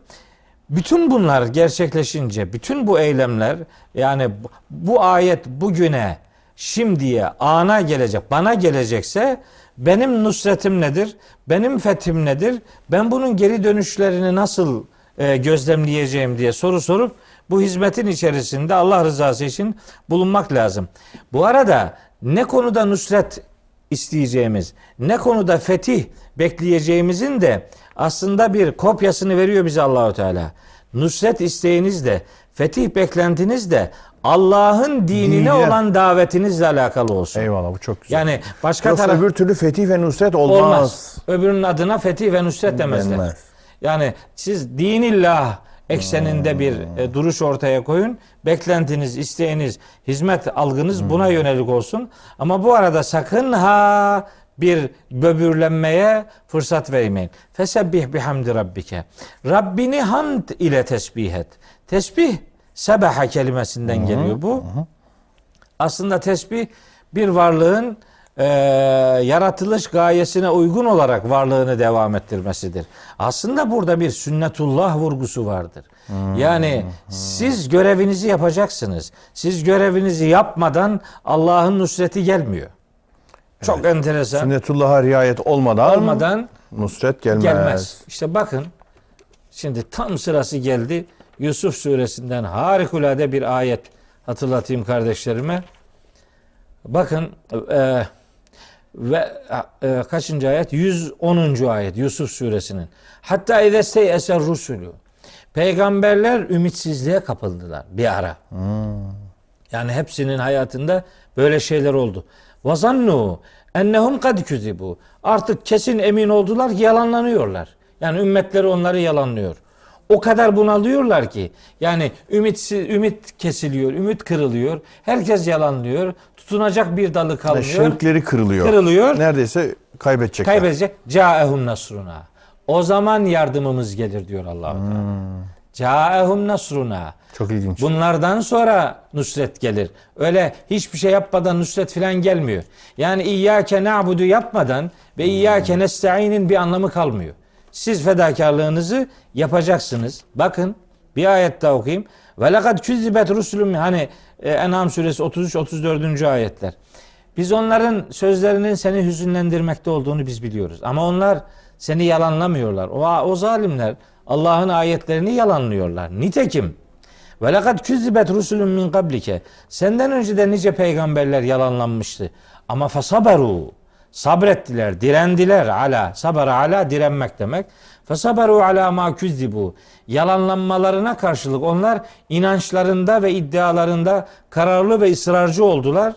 Bütün bunlar gerçekleşince, bütün bu eylemler yani bu, ayet bugüne, şimdiye, ana gelecek, bana gelecekse benim nusretim nedir? Benim fethim nedir? Ben bunun geri dönüşlerini nasıl e, gözlemleyeceğim diye soru sorup bu hizmetin içerisinde Allah rızası için bulunmak lazım. Bu arada ne konuda nusret isteyeceğimiz, ne konuda fetih bekleyeceğimizin de aslında bir kopyasını veriyor bize Allahu Teala. Nusret isteğiniz de, fetih beklentiniz de Allah'ın dinine Dinine. olan davetinizle alakalı olsun. Eyvallah bu çok güzel. Yani başka Yoksa taraf öbür türlü fetih ve nusret olmaz. olmaz. Öbürünün adına fetih ve nusret demezler. Denmez. Yani siz dinillah ekseninde bir e, duruş ortaya koyun. Beklentiniz, isteğiniz, hizmet algınız buna yönelik olsun. Ama bu arada sakın ha bir böbürlenmeye fırsat vermeyin. Fesebbih bihamdi rabbike. Rabbini hamd ile tesbih et. Tesbih sebaha kelimesinden geliyor bu. Aslında tesbih bir varlığın e, yaratılış gayesine uygun olarak varlığını devam ettirmesidir. Aslında burada bir sünnetullah vurgusu vardır. Yani siz görevinizi yapacaksınız. Siz görevinizi yapmadan Allah'ın nusreti gelmiyor. Çok enteresan. Sünnetullah'a riayet olmadan, Olmadan nusret gelmez. gelmez. İşte bakın şimdi tam sırası geldi. Yusuf suresinden harikulade bir ayet hatırlatayım kardeşlerime. Bakın e, ve e, kaçıncı ayet? 110. ayet Yusuf suresinin. Hatta idestey eser rusulü. Peygamberler ümitsizliğe kapıldılar bir ara. Yani hepsinin hayatında böyle şeyler oldu. Vazannu ennehum kad küzibu. Artık kesin emin oldular ki yalanlanıyorlar. Yani ümmetleri onları yalanlıyor. O kadar bunalıyorlar ki yani ümitsiz ümit kesiliyor, ümit kırılıyor. Herkes yalanlıyor. Tutunacak bir dalı kalmıyor. şevkleri kırılıyor. Kırılıyor. Neredeyse kaybedecekler. Kaybedecek. Caehum nasruna. O zaman yardımımız gelir diyor Allah-u Teala. Caehum nasruna. Çok ilginç. Bunlardan sonra nusret gelir. Öyle hiçbir şey yapmadan nusret filan gelmiyor. Yani İyyâke na'budu yapmadan ve İyyâke nesta'inin bir anlamı kalmıyor. Siz fedakarlığınızı yapacaksınız. Bakın bir ayet daha okuyayım. Ve lekad küzzibet rusulüm hani e, En'am suresi 33 34. ayetler. Biz onların sözlerinin seni hüzünlendirmekte olduğunu biz biliyoruz. Ama onlar seni yalanlamıyorlar. O, o zalimler Allah'ın ayetlerini yalanlıyorlar. Nitekim ve lekad küzzibet rusulun min kablike. Senden önce de nice peygamberler yalanlanmıştı. Ama fasaberu. Sabrettiler, direndiler ala. Sabara ala direnmek demek. Fasaberu ala ma küzzibu. Yalanlanmalarına karşılık onlar inançlarında ve iddialarında kararlı ve ısrarcı oldular.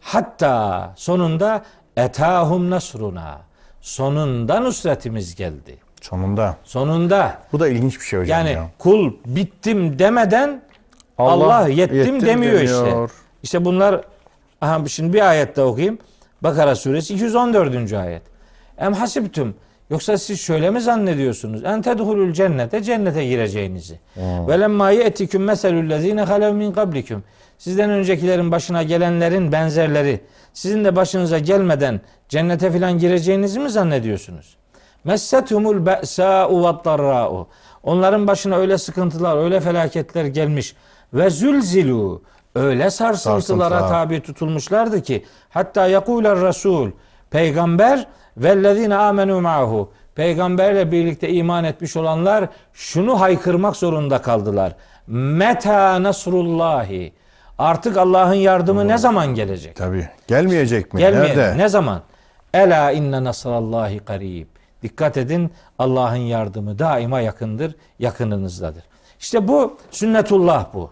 Hatta sonunda etahum nasruna. Sonunda nusretimiz geldi. Sonunda. Sonunda Bu da ilginç bir şey hocam yani ya. kul bittim demeden Allah, yettim, demiyor işte. İşte bunlar aha şimdi bir ayet daha okuyayım. Bakara suresi 214. ayet. Em hasibtum yoksa siz şöyle mi zannediyorsunuz? En tedhulul cennete cennete gireceğinizi. Ve lemma ye'tiküm meselul lezine halev min kablikum. Sizden öncekilerin başına gelenlerin benzerleri sizin de başınıza gelmeden cennete filan gireceğinizi mi zannediyorsunuz? Messethumul be'sa'u ve darra'u. Onların başına öyle sıkıntılar, öyle felaketler gelmiş. Ve zülzilu. Öyle sarsıntılara Sarsıntılar. tabi tutulmuşlardı ki hatta yakuler Resul peygamber vellezine amenu ma'hu peygamberle birlikte iman etmiş olanlar şunu haykırmak zorunda kaldılar. Meta nasrullahi. Artık Allah'ın yardımı ne zaman gelecek? Tabii. Gelmeyecek mi? Gelmeye Nerede? ne zaman? Ela inne nasrallahi karib. Dikkat edin Allah'ın yardımı daima yakındır, yakınınızdadır. İşte bu sünnetullah bu.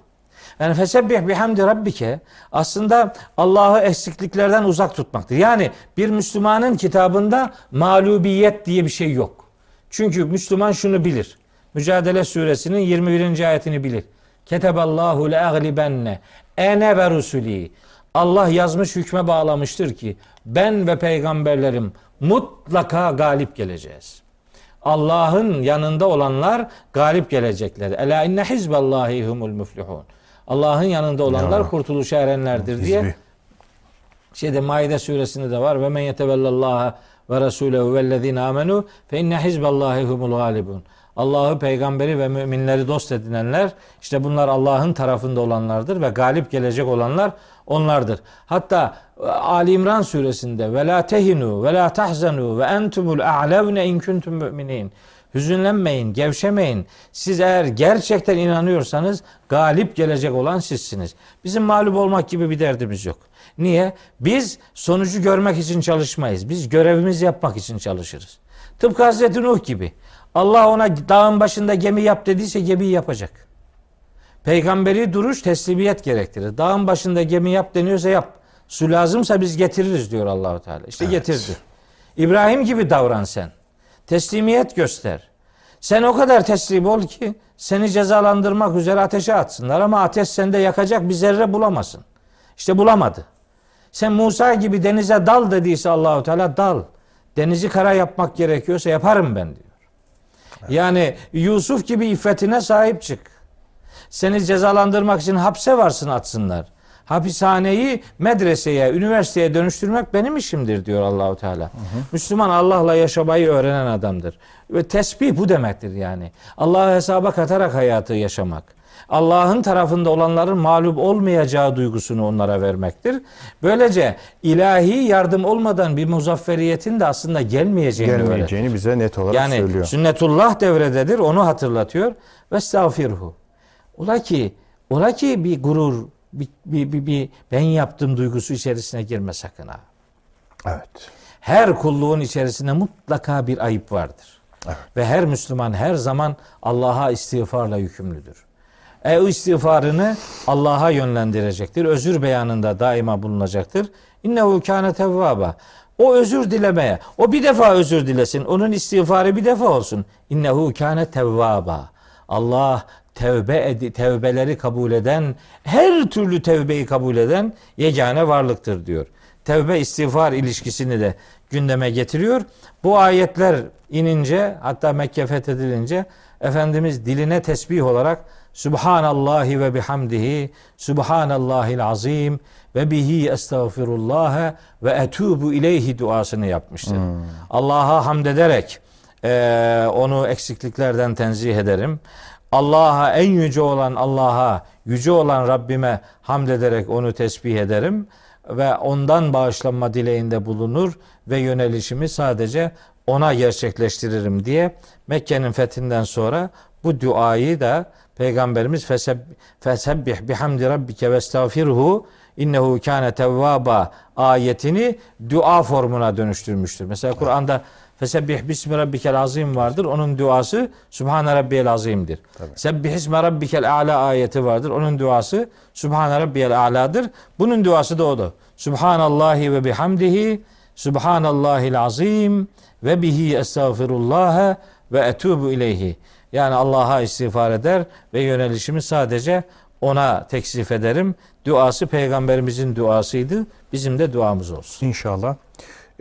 Yani fesebbih bihamdi rabbike aslında Allah'ı eksikliklerden uzak tutmaktır. Yani bir Müslümanın kitabında mağlubiyet diye bir şey yok. Çünkü Müslüman şunu bilir. Mücadele suresinin 21. ayetini bilir. Keteballahu le aglibenne ene ve rusuli. Allah yazmış hükme bağlamıştır ki ben ve peygamberlerim mutlaka galip geleceğiz. Allah'ın yanında olanlar galip gelecekler. Ela inne hizballahi humul muflihun. Allah'ın yanında olanlar Ya. kurtuluşa erenlerdir diye şeyde Maide suresinde de var. Ve men yetevellallaha ve rasulehu vellezine amenu fe inne hizballahi humul galibun. Allah'ı, peygamberi ve müminleri dost edinenler işte bunlar Allah'ın tarafında olanlardır ve galip gelecek olanlar onlardır. Hatta e, Ali İmran suresinde ve la tehinu ve la tahzanu ve entumul a'levne in kuntum müminin. Hüzünlenmeyin, gevşemeyin. Siz eğer gerçekten inanıyorsanız galip gelecek olan sizsiniz. Bizim mağlup olmak gibi bir derdimiz yok. Niye? Biz sonucu görmek için çalışmayız. Biz görevimizi yapmak için çalışırız. Tıpkı Hazreti Nuh gibi. Allah ona dağın başında gemi yap dediyse gemiyi yapacak. Peygamberi duruş teslimiyet gerektirir. Dağın başında gemi yap deniyorsa yap. Su lazımsa biz getiririz diyor Allahu Teala. İşte getirdi. İbrahim gibi davran sen. Teslimiyet göster. Sen o kadar teslim ol ki seni cezalandırmak üzere ateşe atsınlar ama ateş sende yakacak bir zerre bulamasın. İşte bulamadı. Sen Musa gibi denize dal dediyse Allahu Teala dal. Denizi kara yapmak gerekiyorsa yaparım ben diyor. Yani Yusuf gibi iffetine sahip çık. Seni cezalandırmak için hapse varsın atsınlar. Hapishaneyi medreseye, üniversiteye dönüştürmek benim işimdir diyor Allahu Teala. Müslüman Allah'la yaşamayı öğrenen adamdır. Ve tesbih bu demektir yani. Allah'ı hesaba katarak hayatı yaşamak. Allah'ın tarafında olanların mağlup olmayacağı duygusunu onlara vermektir. Böylece ilahi yardım olmadan bir muzafferiyetin de aslında gelmeyeceğini öğretir. Gelmeyeceğini bize net olarak Yani söylüyor. sünnetullah devrededir onu hatırlatıyor. Ve estağfirhu. Ola ki, ola ki bir gurur, bir, bir, bir, bir ben yaptım duygusu içerisine girme sakın ha. Evet. Her kulluğun içerisinde mutlaka bir ayıp vardır. Ve her Müslüman her zaman Allah'a istiğfarla yükümlüdür. E o istiğfarını Allah'a yönlendirecektir. Özür beyanında daima bulunacaktır. İnnehu kâne tevvâba. O özür dilemeye, o bir defa özür dilesin. Onun istiğfarı bir defa olsun. İnnehu kâne tevvâba. Allah tevbe edi, tevbeleri kabul eden, her türlü tevbeyi kabul eden yegane varlıktır diyor. Tevbe istiğfar ilişkisini de gündeme getiriyor. Bu ayetler inince hatta Mekke fethedilince Efendimiz diline tesbih olarak Subhanallahi ve bihamdihi Subhanallahil azim ve bihi estağfirullah ve etubu ileyhi duasını yapmıştır. Allah'a hamd ederek eee, onu eksikliklerden tenzih ederim. Allah'a en yüce olan Allah'a, yüce olan Rabbime hamd ederek onu tesbih ederim ve ondan bağışlanma dileğinde bulunur ve yönelişimi sadece ona gerçekleştiririm diye Mekke'nin fethinden sonra bu duayı da Peygamberimiz feseb, fesebbih bihamdi rabbike ve estağfirhu innehu kâne tevvaba ayetini dua formuna dönüştürmüştür. Mesela Kur'an'da Fesebbih bismi rabbikel azim vardır. Onun duası Subhane rabbiyel azimdir. Sebbih isme rabbikel a'la ayeti vardır. Onun duası Subhane rabbiyel a'ladır. Bunun duası da odur. Subhanallahi ve bihamdihi Subhanallahil azim ve bihi estağfirullah ve etubu ileyhi. Yani Allah'a istiğfar eder ve yönelişimi sadece ona teksif ederim. Duası peygamberimizin duasıydı. Bizim de duamız olsun. İnşallah.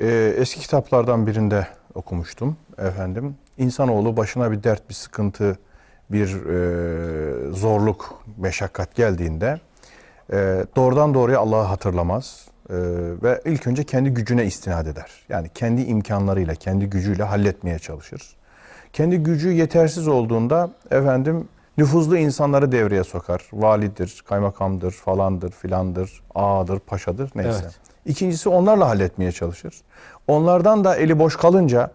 Ee, eski kitaplardan birinde okumuştum efendim. İnsanoğlu başına bir dert, bir sıkıntı, bir e, zorluk, meşakkat geldiğinde e, doğrudan doğruya Allah'ı hatırlamaz e, ve ilk önce kendi gücüne istinad eder. Yani kendi imkanlarıyla, kendi gücüyle halletmeye çalışır. Kendi gücü yetersiz olduğunda efendim nüfuzlu insanları devreye sokar. Validir, kaymakamdır, falandır, filandır, ağadır, paşadır neyse. Evet. İkincisi onlarla halletmeye çalışır. Onlardan da eli boş kalınca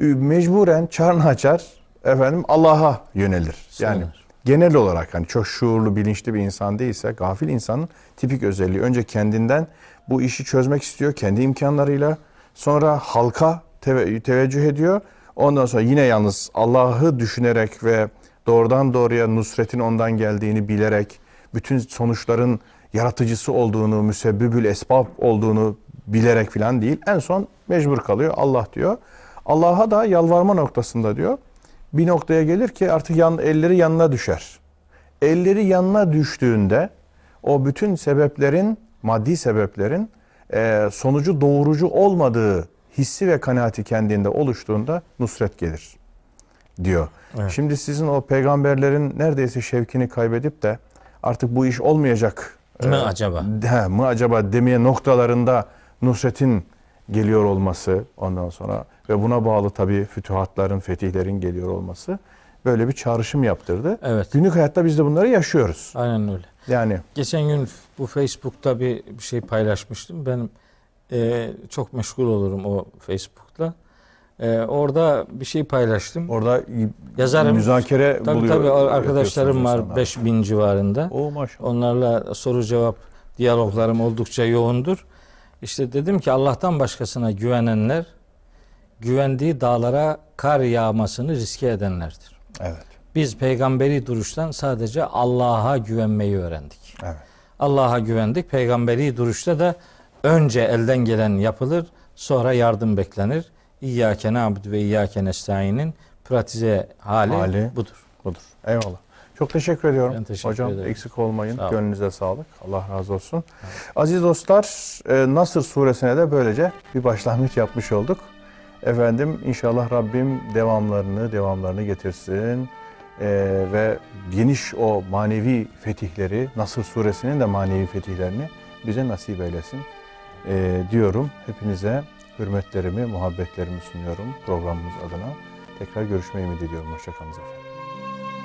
ü- mecburen çarnı açar efendim Allah'a yönelir. Yani genel olarak hani çok şuurlu, bilinçli bir insan değilse gafil insanın tipik özelliği önce kendinden bu işi çözmek istiyor kendi imkanlarıyla. Sonra halka teve- teveccüh ediyor. Ondan sonra yine yalnız Allah'ı düşünerek ve doğrudan doğruya nusretin ondan geldiğini bilerek bütün sonuçların yaratıcısı olduğunu, müsebbibül esbab olduğunu bilerek falan değil. En son mecbur kalıyor Allah diyor. Allah'a da yalvarma noktasında diyor. Bir noktaya gelir ki artık yan, elleri yanına düşer. Elleri yanına düştüğünde o bütün sebeplerin, maddi sebeplerin e, sonucu doğurucu olmadığı hissi ve kanaati kendinde oluştuğunda nusret gelir diyor. Evet. Şimdi sizin o peygamberlerin neredeyse şevkini kaybedip de artık bu iş olmayacak Mi e, acaba? He, mı acaba demeye noktalarında Nusret'in geliyor olması ondan sonra ve buna bağlı tabii fütühatların, fetihlerin geliyor olması böyle bir çağrışım yaptırdı. Evet. Günlük hayatta biz de bunları yaşıyoruz. Aynen öyle. Yani Geçen gün bu Facebook'ta bir, bir şey paylaşmıştım. Benim e, çok meşgul olurum o Facebook'ta. E, orada bir şey paylaştım. orada Yazarım. müzakere Tabii buluyor. tabii arkadaşlarım var insanlarla. 5000 civarında. O maşallah. Onlarla soru cevap diyaloglarım oldukça yoğundur. İşte dedim ki Allah'tan başkasına güvenenler güvendiği dağlara kar yağmasını riske edenlerdir. Evet. Biz peygamberi duruştan sadece Allah'a güvenmeyi öğrendik. Evet. Allah'a güvendik. Peygamberi duruşta da önce elden gelen yapılır, sonra yardım beklenir. İyyâke na'budu ve iyyâke nestaîn'in pratize hali, Hali. budur. Budur. Eyvallah. Çok teşekkür ediyorum. Ben teşekkür Hocam ederim. eksik olmayın. Sağ olun. Gönlünüze sağlık. Allah razı olsun. Aziz dostlar, e, Nasır suresine de böylece bir başlangıç yapmış olduk. Efendim inşallah Rabbim devamlarını devamlarını getirsin. E, ve geniş o manevi fetihleri, Nasır suresinin de manevi fetihlerini bize nasip eylesin e, diyorum. Hepinize hürmetlerimi, muhabbetlerimi sunuyorum programımız adına. Tekrar görüşmeyi ümit ediyorum. Hoşçakalın efendim.